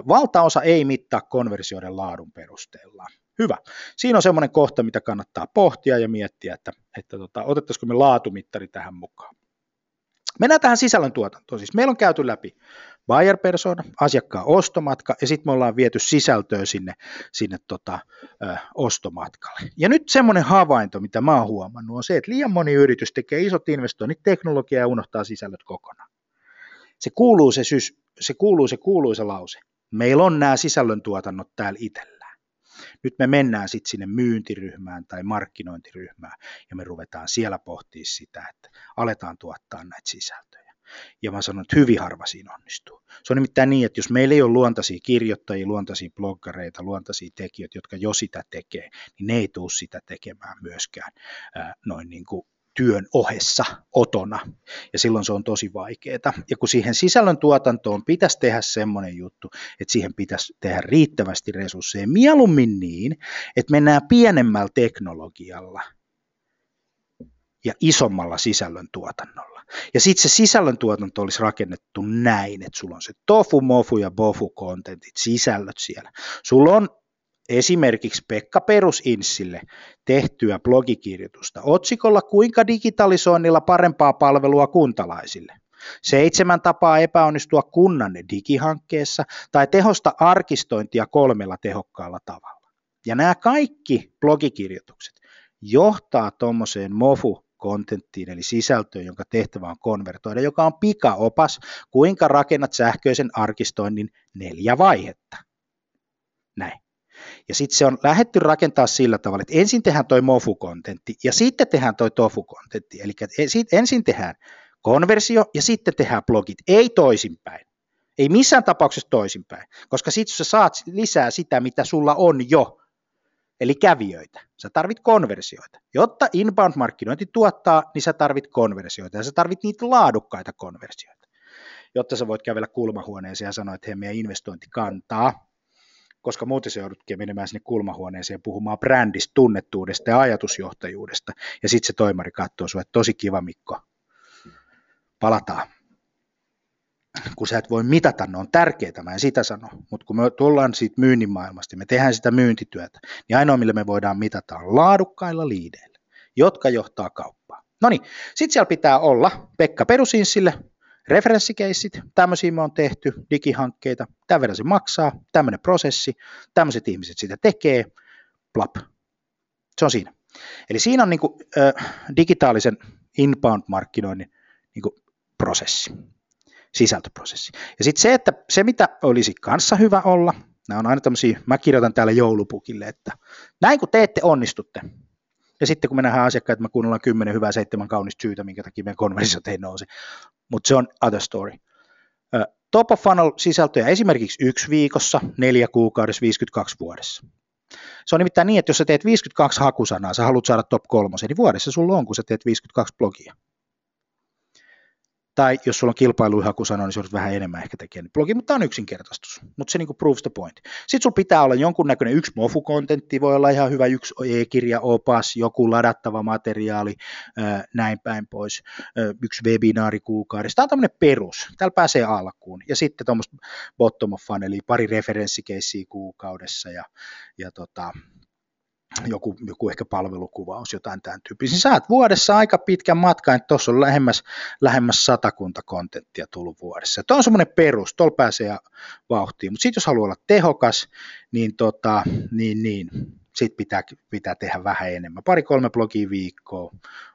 A: Valtaosa ei mittaa konversioiden laadun perusteella. Hyvä. Siinä on semmoinen kohta, mitä kannattaa pohtia ja miettiä, että, että tota, otettaisiko me laatumittari tähän mukaan. Mennään tähän sisällöntuotantoon. Siis meillä on käyty läpi buyer persona, asiakkaan ostomatka ja sitten me ollaan viety sisältöä sinne, sinne tota, ö, ostomatkalle. Ja nyt semmoinen havainto, mitä mä oon huomannut, on se, että liian moni yritys tekee isot investoinnit teknologiaa ja unohtaa sisällöt kokonaan. Se kuuluu se, sys, se, kuuluu, se kuuluu se lause. Meillä on nämä sisällöntuotannot täällä itsellä. Nyt me mennään sitten sinne myyntiryhmään tai markkinointiryhmään ja me ruvetaan siellä pohtimaan sitä, että aletaan tuottaa näitä sisältöjä. Ja mä sanon, että hyvin harva siinä onnistuu. Se on nimittäin niin, että jos meillä ei ole luontaisia kirjoittajia, luontaisia bloggareita, luontaisia tekijöitä, jotka jo sitä tekee, niin ne ei tule sitä tekemään myöskään ää, noin niin kuin työn ohessa otona, ja silloin se on tosi vaikeaa. Ja kun siihen sisällön tuotantoon pitäisi tehdä semmoinen juttu, että siihen pitäisi tehdä riittävästi resursseja, mieluummin niin, että mennään pienemmällä teknologialla ja isommalla sisällön tuotannolla. Ja sitten se sisällön tuotanto olisi rakennettu näin, että sulla on se tofu, mofu ja bofu contentit, sisällöt siellä. Sulla on esimerkiksi Pekka Perusinsille tehtyä blogikirjoitusta otsikolla Kuinka digitalisoinnilla parempaa palvelua kuntalaisille. Seitsemän tapaa epäonnistua kunnan digihankkeessa tai tehosta arkistointia kolmella tehokkaalla tavalla. Ja nämä kaikki blogikirjoitukset johtaa tuommoiseen mofu kontenttiin eli sisältöön, jonka tehtävä on konvertoida, joka on pikaopas, kuinka rakennat sähköisen arkistoinnin neljä vaihetta. Näin. Ja sitten se on lähetty rakentaa sillä tavalla, että ensin tehdään toi mofu-kontentti ja sitten tehdään toi tofu-kontentti. Eli ensin tehdään konversio ja sitten tehdään blogit, ei toisinpäin. Ei missään tapauksessa toisinpäin, koska sitten sä saat lisää sitä, mitä sulla on jo, eli kävijöitä. Sä tarvit konversioita. Jotta inbound-markkinointi tuottaa, niin sä tarvit konversioita ja sä tarvit niitä laadukkaita konversioita. Jotta sä voit kävellä kulmahuoneeseen ja sanoa, että hei, meidän investointi kantaa, koska muuten se joudutkin menemään sinne kulmahuoneeseen puhumaan brändistä, tunnettuudesta ja ajatusjohtajuudesta. Ja sitten se toimari katsoo sinua, että tosi kiva Mikko, palataan. Kun sä et voi mitata, ne on tärkeitä, mä en sitä sano, mutta kun me tullaan siitä myynnin maailmasta, me tehdään sitä myyntityötä, niin ainoa millä me voidaan mitata on laadukkailla liideillä, jotka johtaa kauppaa. No niin, sitten siellä pitää olla Pekka Perusinsille referenssikeissit, tämmöisiä me on tehty, digihankkeita, tämän verran se maksaa, tämmöinen prosessi, tämmöiset ihmiset sitä tekee, plap. Se on siinä. Eli siinä on niin kuin, äh, digitaalisen inbound-markkinoinnin niin kuin, prosessi, sisältöprosessi. Ja sitten se, että se mitä olisi kanssa hyvä olla, nämä on aina tämmöisiä, mä kirjoitan täällä joulupukille, että näin kun teette, onnistutte. Ja sitten kun me nähdään asiakkaat, me kuunnellaan kymmenen hyvää, seitsemän kaunista syytä, minkä takia meidän konversiot ei nouse, mutta se on other story. Top of funnel sisältöjä esimerkiksi yksi viikossa, neljä kuukaudessa, 52 vuodessa. Se on nimittäin niin, että jos sä teet 52 hakusanaa, sä haluat saada top kolmosen, niin vuodessa sulla on, kun sä teet 52 blogia. Tai jos sulla on kilpailuhakusana, niin se vähän enemmän ehkä tekee blogi, mutta tämä on yksinkertaistus, mutta se niinku proves the point. Sitten sulla pitää olla jonkunnäköinen yksi mofu-kontentti, voi olla ihan hyvä yksi e-kirja, opas, joku ladattava materiaali, näin päin pois, yksi webinaari kuukaudessa. Tämä on tämmöinen perus, täällä pääsee alkuun. Ja sitten tuommoista bottom of funnel, pari referenssikeissiä kuukaudessa ja, ja tota, joku, joku ehkä palvelukuvaus, jotain tämän tyyppistä. Niin saat vuodessa aika pitkän matkan, että tuossa on lähemmäs, lähemmäs satakunta kontenttia tullut vuodessa. Tuo on semmoinen perus, tuolla pääsee vauhtiin, mutta sitten jos haluaa olla tehokas, niin, tota, niin, niin sitten pitää, pitää tehdä vähän enemmän. Pari-kolme blogia viikkoa,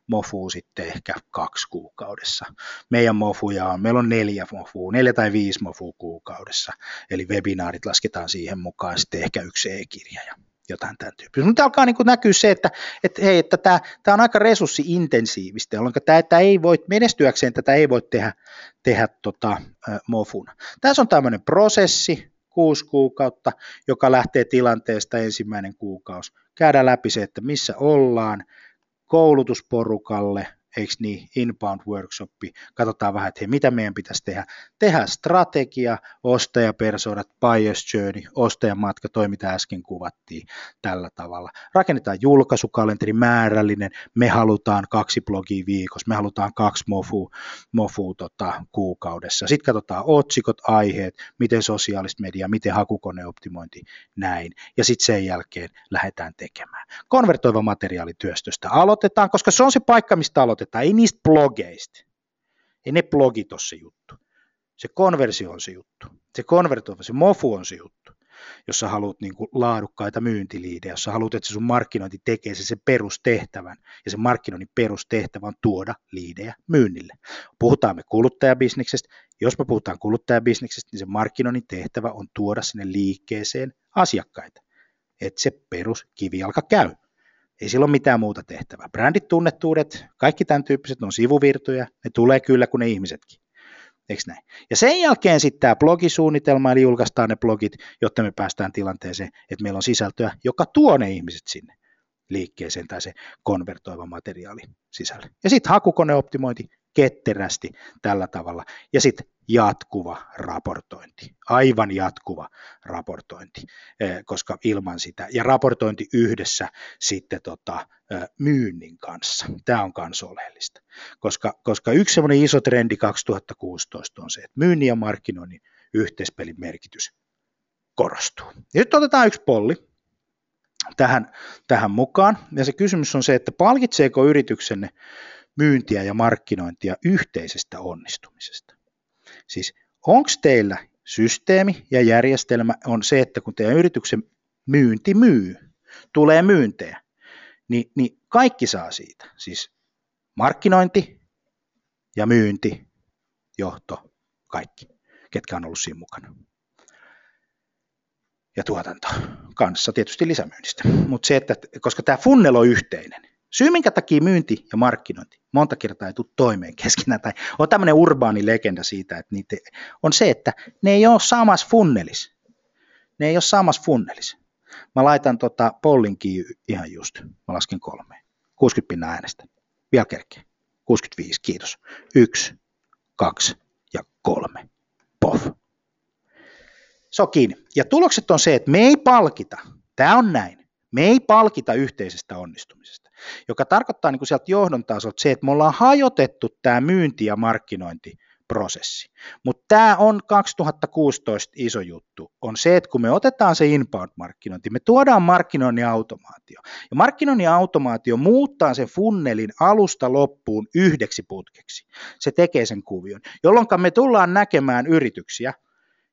A: mofu sitten ehkä kaksi kuukaudessa. Meidän mofuja on, meillä on neljä mofua, neljä tai viisi mofua kuukaudessa, eli webinaarit lasketaan siihen mukaan, sitten ehkä yksi e-kirja ja jotain tämän tyyppistä. Mutta alkaa niin näkyä se, että, että, hei, että tämä, tämä on aika resurssi-intensiivistä, jolloin tämä, tämä ei voi, menestyäkseen tätä ei voi tehdä, tehdä tota, mofuna. Tässä on tämmöinen prosessi, kuusi kuukautta, joka lähtee tilanteesta ensimmäinen kuukausi. Käydään läpi se, että missä ollaan, koulutusporukalle, eikö niin, inbound workshopi, katsotaan vähän, että hei, mitä meidän pitäisi tehdä. Tehdä strategia, ostajapersoonat, buyer's journey, ostajamatka, toi mitä äsken kuvattiin tällä tavalla. Rakennetaan julkaisukalenteri määrällinen, me halutaan kaksi blogia viikossa, me halutaan kaksi mofu, mofu tota, kuukaudessa. Sitten katsotaan otsikot, aiheet, miten sosiaalista mediaa, miten hakukoneoptimointi, näin. Ja sitten sen jälkeen lähdetään tekemään. Konvertoiva materiaalityöstöstä aloitetaan, koska se on se paikka, mistä aloitetaan kirjoitetaan, ei niistä blogeista. Ei ne blogit ole se juttu. Se konversio on se juttu. Se konvertoiva, se mofu on se juttu. Jos sä haluat niin kuin laadukkaita myyntiliidejä, jos sä haluat, että se sun markkinointi tekee se, se perustehtävän, ja se markkinoinnin perustehtävä on tuoda liidejä myynnille. Puhutaan me kuluttajabisneksestä, jos me puhutaan kuluttajabisneksestä, niin se markkinoinnin tehtävä on tuoda sinne liikkeeseen asiakkaita, että se peruskivijalka käy. Ei sillä ole mitään muuta tehtävää. Brändit, tunnettuudet, kaikki tämän tyyppiset, ne on sivuvirtoja, ne tulee kyllä kuin ne ihmisetkin. Eikö näin? Ja sen jälkeen sitten tämä blogisuunnitelma, eli julkaistaan ne blogit, jotta me päästään tilanteeseen, että meillä on sisältöä, joka tuo ne ihmiset sinne liikkeeseen tai se konvertoiva materiaali sisälle. Ja sitten hakukoneoptimointi ketterästi tällä tavalla. Ja sitten jatkuva raportointi, aivan jatkuva raportointi, eh, koska ilman sitä, ja raportointi yhdessä sitten tota, eh, myynnin kanssa, tämä on myös oleellista, koska, koska yksi semmoinen iso trendi 2016 on se, että myynnin ja markkinoinnin yhteispelin merkitys korostuu. Ja nyt otetaan yksi polli tähän, tähän mukaan, ja se kysymys on se, että palkitseeko yrityksenne myyntiä ja markkinointia yhteisestä onnistumisesta. Siis onko teillä systeemi ja järjestelmä on se, että kun teidän yrityksen myynti myy, tulee myyntejä, niin, niin kaikki saa siitä. Siis markkinointi ja myynti, johto, kaikki, ketkä on ollut siinä mukana. Ja tuotanto kanssa tietysti lisämyynnistä. Mutta se, että koska tämä funnel on yhteinen, Syy, minkä takia myynti ja markkinointi monta kertaa ei tule toimeen keskenään, tai on tämmöinen urbaani legenda siitä, että niitä on se, että ne ei ole samassa funnelis. Ne ei ole samassa funnelis. Mä laitan tota pollinkin ihan just. Mä lasken kolme. 60 pinnan äänestä. Vielä kerkeä. 65, kiitos. Yksi, kaksi ja kolme. Pof. Se on kiinni. Ja tulokset on se, että me ei palkita. Tämä on näin. Me ei palkita yhteisestä onnistumisesta joka tarkoittaa niin kuin sieltä johdon tasolta se, että me ollaan hajotettu tämä myynti- ja markkinointiprosessi. Mutta tämä on 2016 iso juttu, on se, että kun me otetaan se inbound-markkinointi, me tuodaan markkinoinnin automaatio. Ja markkinoinnin automaatio muuttaa sen funnelin alusta loppuun yhdeksi putkeksi. Se tekee sen kuvion, jolloin me tullaan näkemään yrityksiä,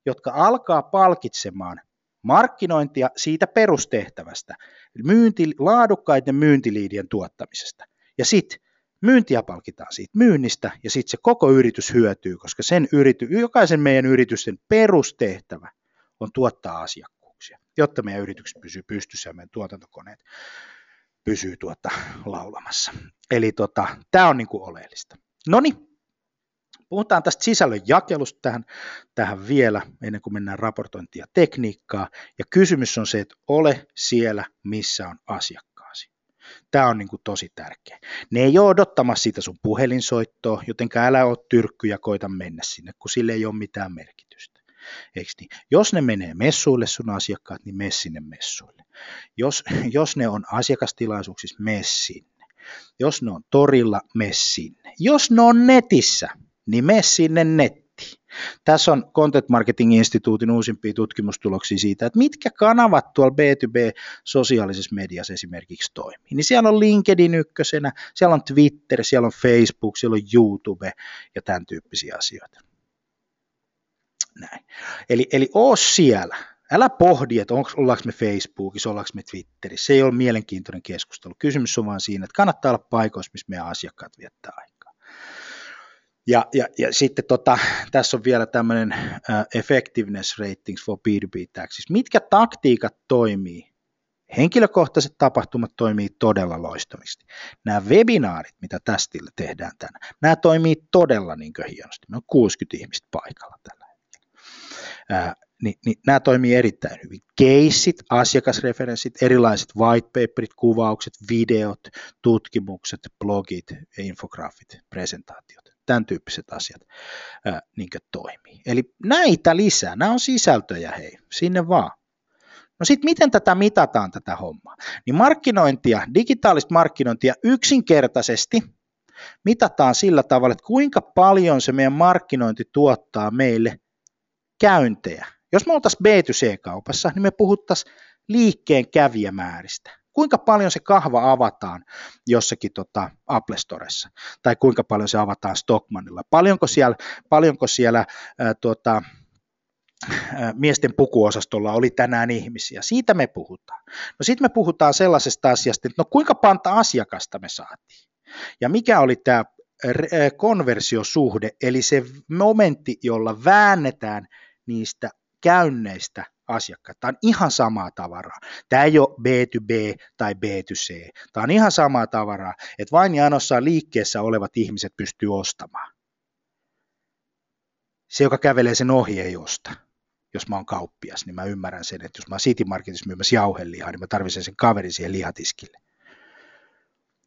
A: jotka alkaa palkitsemaan markkinointia siitä perustehtävästä, myynti, laadukkaiden myyntiliidien tuottamisesta. Ja sitten myyntiä palkitaan siitä myynnistä ja sitten se koko yritys hyötyy, koska sen yrity, jokaisen meidän yritysten perustehtävä on tuottaa asiakkuuksia, jotta meidän yritykset pysyy pystyssä ja meidän tuotantokoneet pysyy tuota laulamassa. Eli tota, tämä on niinku oleellista. No niin, Puhutaan tästä sisällön jakelusta tähän, tähän vielä, ennen kuin mennään raportointia ja tekniikkaa. Ja kysymys on se, että ole siellä, missä on asiakkaasi. Tämä on niin kuin tosi tärkeä. Ne ei ole odottamassa sitä sun puhelinsoittoa, joten älä ole tyrkky ja koita mennä sinne, kun sille ei ole mitään merkitystä. Eikö niin? Jos ne menee messuille sun asiakkaat, niin mene sinne messuille. Jos, jos ne on asiakastilaisuuksissa, mene sinne. Jos ne on torilla, mene sinne. Jos ne on netissä, niin mene sinne nettiin tässä on Content Marketing Instituutin uusimpia tutkimustuloksia siitä, että mitkä kanavat tuolla B2B sosiaalisessa mediassa esimerkiksi toimii. Niin siellä on LinkedIn ykkösenä, siellä on Twitter, siellä on Facebook, siellä on YouTube ja tämän tyyppisiä asioita. Näin. Eli, eli oo siellä. Älä pohdi, että onko, ollaanko me Facebookissa, ollaanko me Twitterissä. Se ei ole mielenkiintoinen keskustelu. Kysymys on vain siinä, että kannattaa olla paikoissa, missä meidän asiakkaat viettää aikaa. Ja, ja, ja sitten tota, tässä on vielä tämmöinen uh, effectiveness ratings for B2B taxis. Mitkä taktiikat toimii? Henkilökohtaiset tapahtumat toimii todella loistavasti. Nämä webinaarit, mitä tästä tehdään tänään, nämä toimii todella niin hienosti. Me on 60 ihmistä paikalla tällä hetkellä. Uh, niin, niin nämä toimii erittäin hyvin. Keissit, asiakasreferenssit, erilaiset whitepaperit, kuvaukset, videot, tutkimukset, blogit, infograafit, presentaatiot tämän tyyppiset asiat ää, niin toimii. Eli näitä lisää, nämä on sisältöjä hei, sinne vaan. No sitten miten tätä mitataan tätä hommaa? Niin markkinointia, digitaalista markkinointia yksinkertaisesti mitataan sillä tavalla, että kuinka paljon se meidän markkinointi tuottaa meille käyntejä. Jos me oltaisiin B2C-kaupassa, niin me puhuttaisiin liikkeen kävijämääristä kuinka paljon se kahva avataan jossakin tota Apple Storessa, tai kuinka paljon se avataan Stockmanilla, paljonko siellä, paljonko siellä ää, tota, miesten pukuosastolla oli tänään ihmisiä. Siitä me puhutaan. No sitten me puhutaan sellaisesta asiasta, että no kuinka panta asiakasta me saatiin. Ja mikä oli tämä konversiosuhde, eli se momentti, jolla väännetään niistä käynneistä asiakkaat. Tämä on ihan samaa tavaraa. Tämä ei ole B2B tai B2C. Tämä on ihan samaa tavaraa, että vain ja ainoastaan liikkeessä olevat ihmiset pystyy ostamaan. Se, joka kävelee sen ohi, ei osta. Jos mä oon kauppias, niin mä ymmärrän sen, että jos mä oon City Marketissa myymässä jauhelihaa, niin mä tarvitsen sen kaverin siihen lihatiskille.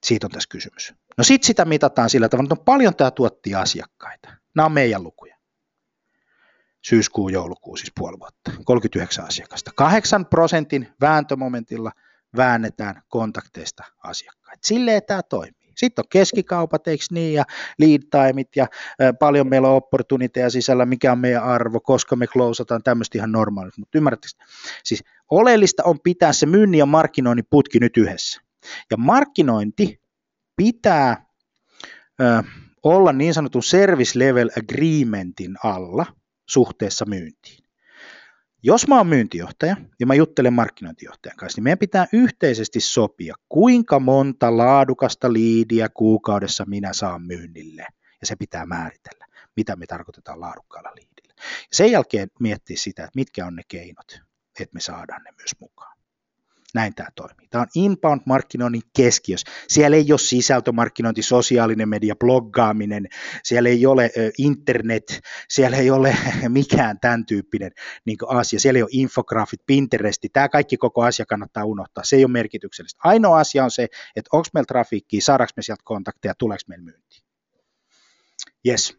A: Siitä on tässä kysymys. No sitten sitä mitataan sillä tavalla, että on paljon tämä tuotti asiakkaita. Nämä on meidän lukuja syyskuu, joulukuu, siis puoli vuotta, 39 asiakasta. 8 prosentin vääntömomentilla väännetään kontakteista asiakkaita. Silleen tämä toimii. Sitten on keskikaupat, eikö niin, ja lead timeit, ja paljon meillä on opportuniteja sisällä, mikä on meidän arvo, koska me closeataan tämmöistä ihan normaalit. Mutta ymmärrättekö? Siis oleellista on pitää se myynnin ja markkinoinnin putki nyt yhdessä. Ja markkinointi pitää ö, olla niin sanotun service level agreementin alla – suhteessa myyntiin. Jos mä oon myyntijohtaja ja mä juttelen markkinointijohtajan kanssa, niin meidän pitää yhteisesti sopia, kuinka monta laadukasta liidiä kuukaudessa minä saan myynnille. Ja se pitää määritellä, mitä me tarkoitetaan laadukkaalla liidillä. Sen jälkeen miettiä sitä, että mitkä on ne keinot, että me saadaan ne myös mukaan. Näin tämä toimii. Tämä on inbound-markkinoinnin keskiössä. Siellä ei ole sisältömarkkinointi, sosiaalinen media, bloggaaminen, siellä ei ole internet, siellä ei ole mikään tämän tyyppinen niin asia. Siellä ei ole infograafit, Pinteresti, tämä kaikki koko asia kannattaa unohtaa. Se ei ole merkityksellistä. Ainoa asia on se, että onko meillä trafiikkiä, saadaanko me sieltä kontakteja, tuleeko meillä myyntiä. Yes.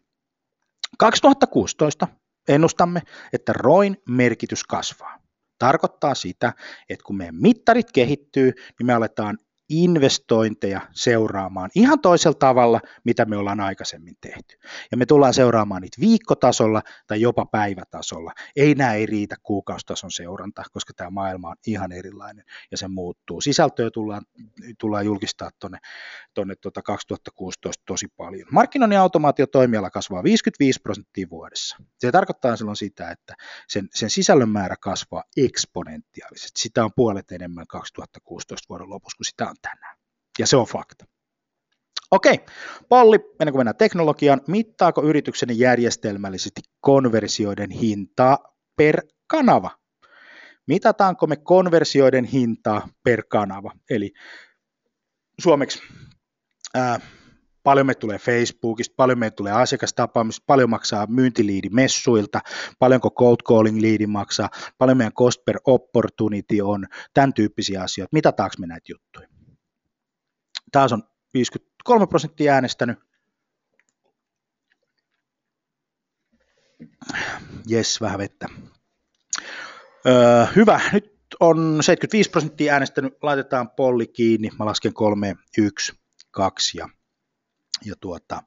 A: 2016 ennustamme, että ROIN merkitys kasvaa. Tarkoittaa sitä, että kun meidän mittarit kehittyy, niin me aletaan investointeja seuraamaan ihan toisella tavalla, mitä me ollaan aikaisemmin tehty. Ja me tullaan seuraamaan niitä viikkotasolla tai jopa päivätasolla. Ei nämä ei riitä kuukaustason seuranta, koska tämä maailma on ihan erilainen ja se muuttuu. Sisältöä tullaan, tullaan julkistaa tuonne tuota 2016 tosi paljon. Markkinoinnin automaatiotoimiala kasvaa 55 prosenttia vuodessa. Se tarkoittaa silloin sitä, että sen, sen sisällön määrä kasvaa eksponentiaalisesti. Sitä on puolet enemmän 2016 vuoden lopussa kuin sitä on tänään. Ja se on fakta. Okei, Polli, ennen kuin mennään teknologiaan, mittaako yritykseni järjestelmällisesti konversioiden hintaa per kanava? Mitataanko me konversioiden hintaa per kanava? Eli suomeksi ää, paljon me tulee Facebookista, paljon me tulee asiakastapaamista, paljon maksaa myyntiliidi messuilta, paljonko cold calling liidi maksaa, paljon meidän cost per opportunity on, tämän tyyppisiä asioita. Mitataanko me näitä juttuja? Taas on 53 prosenttia äänestänyt. Jes, vähän vettä. Öö, hyvä, nyt on 75 prosenttia äänestänyt, laitetaan polli kiinni, mä lasken 3, 1, 2 ja, ja tuota,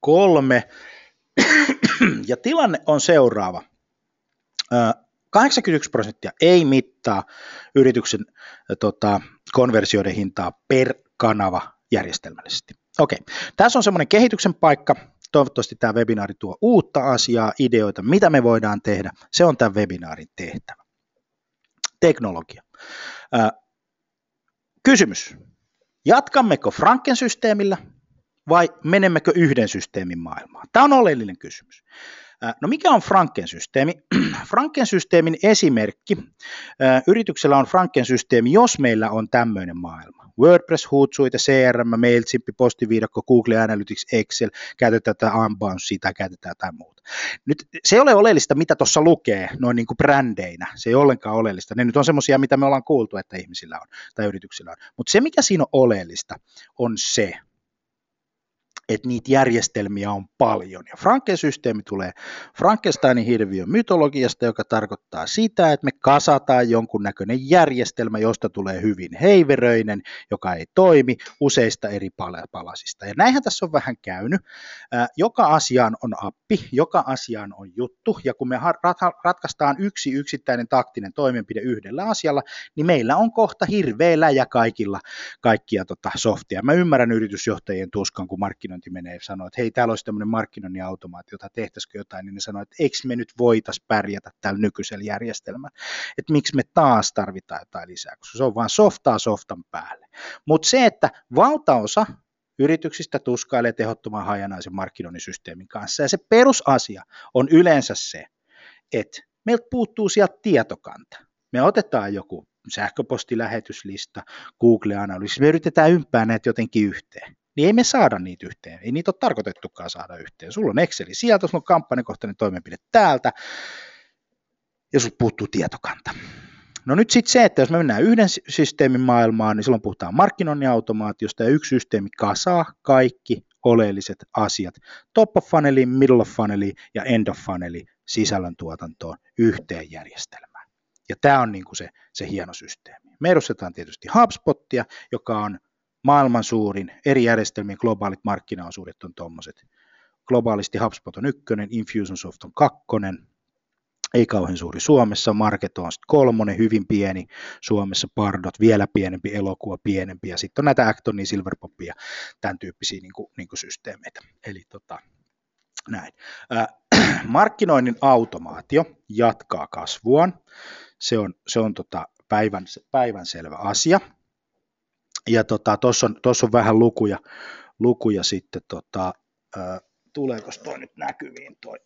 A: kolme. ja tilanne on seuraava. 81 prosenttia ei mittaa yrityksen tota, konversioiden hintaa per kanava järjestelmällisesti. Okei, tässä on semmoinen kehityksen paikka. Toivottavasti tämä webinaari tuo uutta asiaa, ideoita, mitä me voidaan tehdä. Se on tämän webinaarin tehtävä. Teknologia. kysymys. Jatkammeko Franken systeemillä vai menemmekö yhden systeemin maailmaan? Tämä on oleellinen kysymys. No mikä on Franken-systeemi? Franken-systeemin esimerkki. Yrityksellä on Franken-systeemi, jos meillä on tämmöinen maailma. WordPress, Hootsuite, CRM, MailChimp, postiviidakko, Google Analytics, Excel, käytetään tätä Unbouncea tai käytetään jotain muuta. Nyt se ei ole oleellista, mitä tuossa lukee noin niin kuin brändeinä. Se ei ollenkaan oleellista. Ne nyt on semmoisia, mitä me ollaan kuultu, että ihmisillä on tai yrityksillä on. Mutta se, mikä siinä on oleellista, on se, että niitä järjestelmiä on paljon. Ja Franken-systeemi tulee Frankensteinin hirviön mytologiasta, joka tarkoittaa sitä, että me kasataan jonkunnäköinen järjestelmä, josta tulee hyvin heiveröinen, joka ei toimi useista eri palasista. Ja näinhän tässä on vähän käynyt. Joka asiaan on appi, joka asiaan on juttu, ja kun me ratkaistaan yksi yksittäinen taktinen toimenpide yhdellä asialla, niin meillä on kohta hirveä läjä kaikilla kaikkia tota softia. Mä ymmärrän yritysjohtajien tuskan, kun markkinointi markkinointi menee sanoo, että hei, täällä olisi tämmöinen markkinoinnin automaatio, jota tehtäisikö jotain, niin ne sanoo, että eikö me nyt voitais pärjätä tällä nykyisellä järjestelmällä, että miksi me taas tarvitaan jotain lisää, koska se on vain softaa softan päälle. Mutta se, että valtaosa yrityksistä tuskailee tehottoman hajanaisen markkinoinnin systeemin kanssa, ja se perusasia on yleensä se, että meiltä puuttuu sieltä tietokanta. Me otetaan joku sähköpostilähetyslista, Google Analytics, me yritetään ympää näitä jotenkin yhteen niin ei me saada niitä yhteen. Ei niitä ole tarkoitettukaan saada yhteen. Sulla on Exceli sieltä, sulla on kampanjakohtainen toimenpide täältä, ja sulla puuttuu tietokanta. No nyt sitten se, että jos me mennään yhden systeemin maailmaan, niin silloin puhutaan markkinoinnin automaatiosta, ja yksi systeemi kasaa kaikki oleelliset asiat top of funneli, middle of funneli ja end of funneli sisällön tuotantoon yhteen järjestelmään. Ja tämä on niin kuin se, se hieno systeemi. Me edustetaan tietysti HubSpotia, joka on maailman suurin, eri järjestelmien globaalit markkinaosuudet on tuommoiset. Globaalisti HubSpot on ykkönen, Infusionsoft on kakkonen, ei kauhean suuri Suomessa, Marketo on sitten kolmonen, hyvin pieni Suomessa, Pardot vielä pienempi, Elokuva pienempi, ja sitten on näitä Actonia, Silverpopia ja tämän tyyppisiä niin kuin, niin kuin systeemeitä. Eli tota, näin. Äh, markkinoinnin automaatio jatkaa kasvuaan, se on, se on tota päivän, päivänselvä asia, ja tuossa tota, on, on vähän lukuja, lukuja sitten, tota, ää, tuleeko toi nyt näkyviin toi,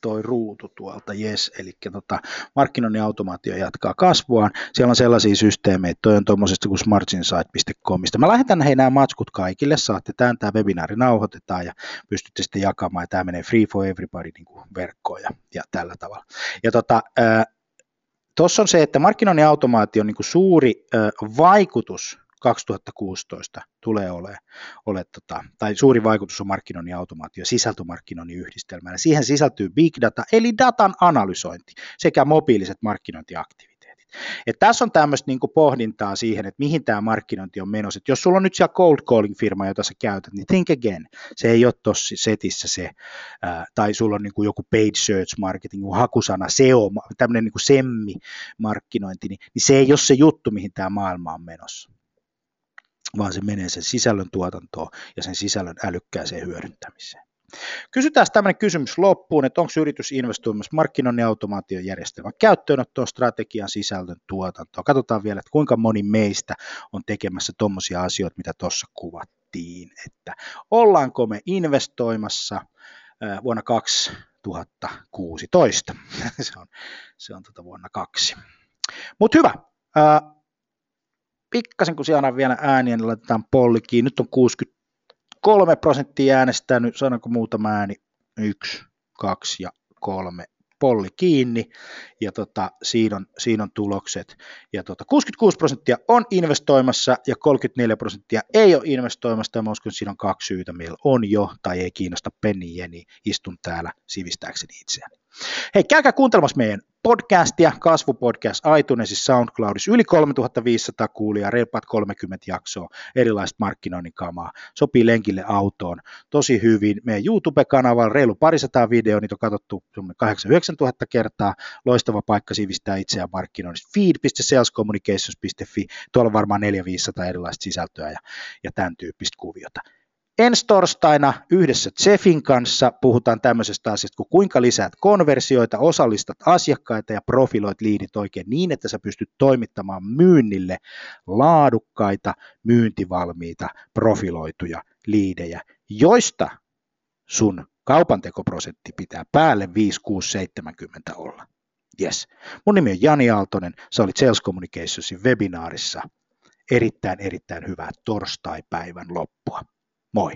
A: toi ruutu tuolta, yes, eli tota, markkinoinnin automaatio jatkaa kasvuaan. Siellä on sellaisia systeemejä, toi on tuommoisesta kuin smartinsight.comista. Mä lähetän hei nämä matskut kaikille, saatte tämän, tämä webinaari nauhoitetaan ja pystytte sitten jakamaan, ja tämä menee free for everybody niin kuin verkkoon ja, ja tällä tavalla. Ja tota, Tuossa on se, että markkinoinnin automaatio on niin suuri ää, vaikutus 2016 tulee ole, ole tota, tai suuri vaikutus on markkinoinnin automaatio, sisältömarkkinoinnin yhdistelmänä. Siihen sisältyy big data, eli datan analysointi sekä mobiiliset markkinointiaktiviteetit. Et tässä on tämmöistä niinku pohdintaa siihen, että mihin tämä markkinointi on menossa. Et jos sulla on nyt siellä cold calling-firma, jota sä käytät, niin think again. Se ei ole tuossa setissä se, ää, tai sulla on niinku joku paid search marketing, hakusana, SEO, tämmöinen niinku semmi-markkinointi, niin, niin se ei ole se juttu, mihin tämä maailma on menossa vaan se menee sen sisällön tuotantoon ja sen sisällön älykkääseen hyödyntämiseen. Kysytään tämmöinen kysymys loppuun, että onko yritys investoimassa markkinoinnin automaatiojärjestelmän käyttöönottoon, strategian sisällön tuotantoon. Katsotaan vielä, että kuinka moni meistä on tekemässä tuommoisia asioita, mitä tuossa kuvattiin, että ollaanko me investoimassa vuonna 2016. se on, se on tuota vuonna kaksi. Mutta hyvä pikkasen kun siellä vielä ääniä, niin laitetaan pollikiin. Nyt on 63 prosenttia äänestänyt, sanonko muutama ääni? Yksi, kaksi ja kolme polli kiinni, ja tota, siinä, on, siinä on tulokset. Ja tota, 66 prosenttia on investoimassa, ja 34 prosenttia ei ole investoimassa, ja mä uskon, että siinä on kaksi syytä, meillä on jo, tai ei kiinnosta penni jeni, istun täällä sivistääkseni itseäni. Hei, käykää kuuntelemassa meidän podcastia, kasvupodcast iTunesissa, SoundCloudissa, yli 3500 kuulijaa, reippaat 30 jaksoa, erilaista markkinoinnin kamaa, sopii lenkille autoon tosi hyvin. Meidän YouTube-kanavalla reilu parisataa videoa, niitä on katsottu 8 000 kertaa, loistava paikka sivistää itseään markkinoinnista, feed.salescommunications.fi, tuolla on varmaan 400-500 erilaista sisältöä ja, ja tämän tyyppistä kuviota. Ensi torstaina yhdessä Jeffin kanssa puhutaan tämmöisestä asiasta kuin kuinka lisäät konversioita, osallistat asiakkaita ja profiloit liidit oikein niin, että sä pystyt toimittamaan myynnille laadukkaita, myyntivalmiita, profiloituja liidejä, joista sun kaupantekoprosentti pitää päälle 5, 6, 70 olla. Yes. Mun nimi on Jani Aaltonen, sä olit Sales Communicationsin webinaarissa. Erittäin, erittäin hyvää torstai-päivän loppua. Moi!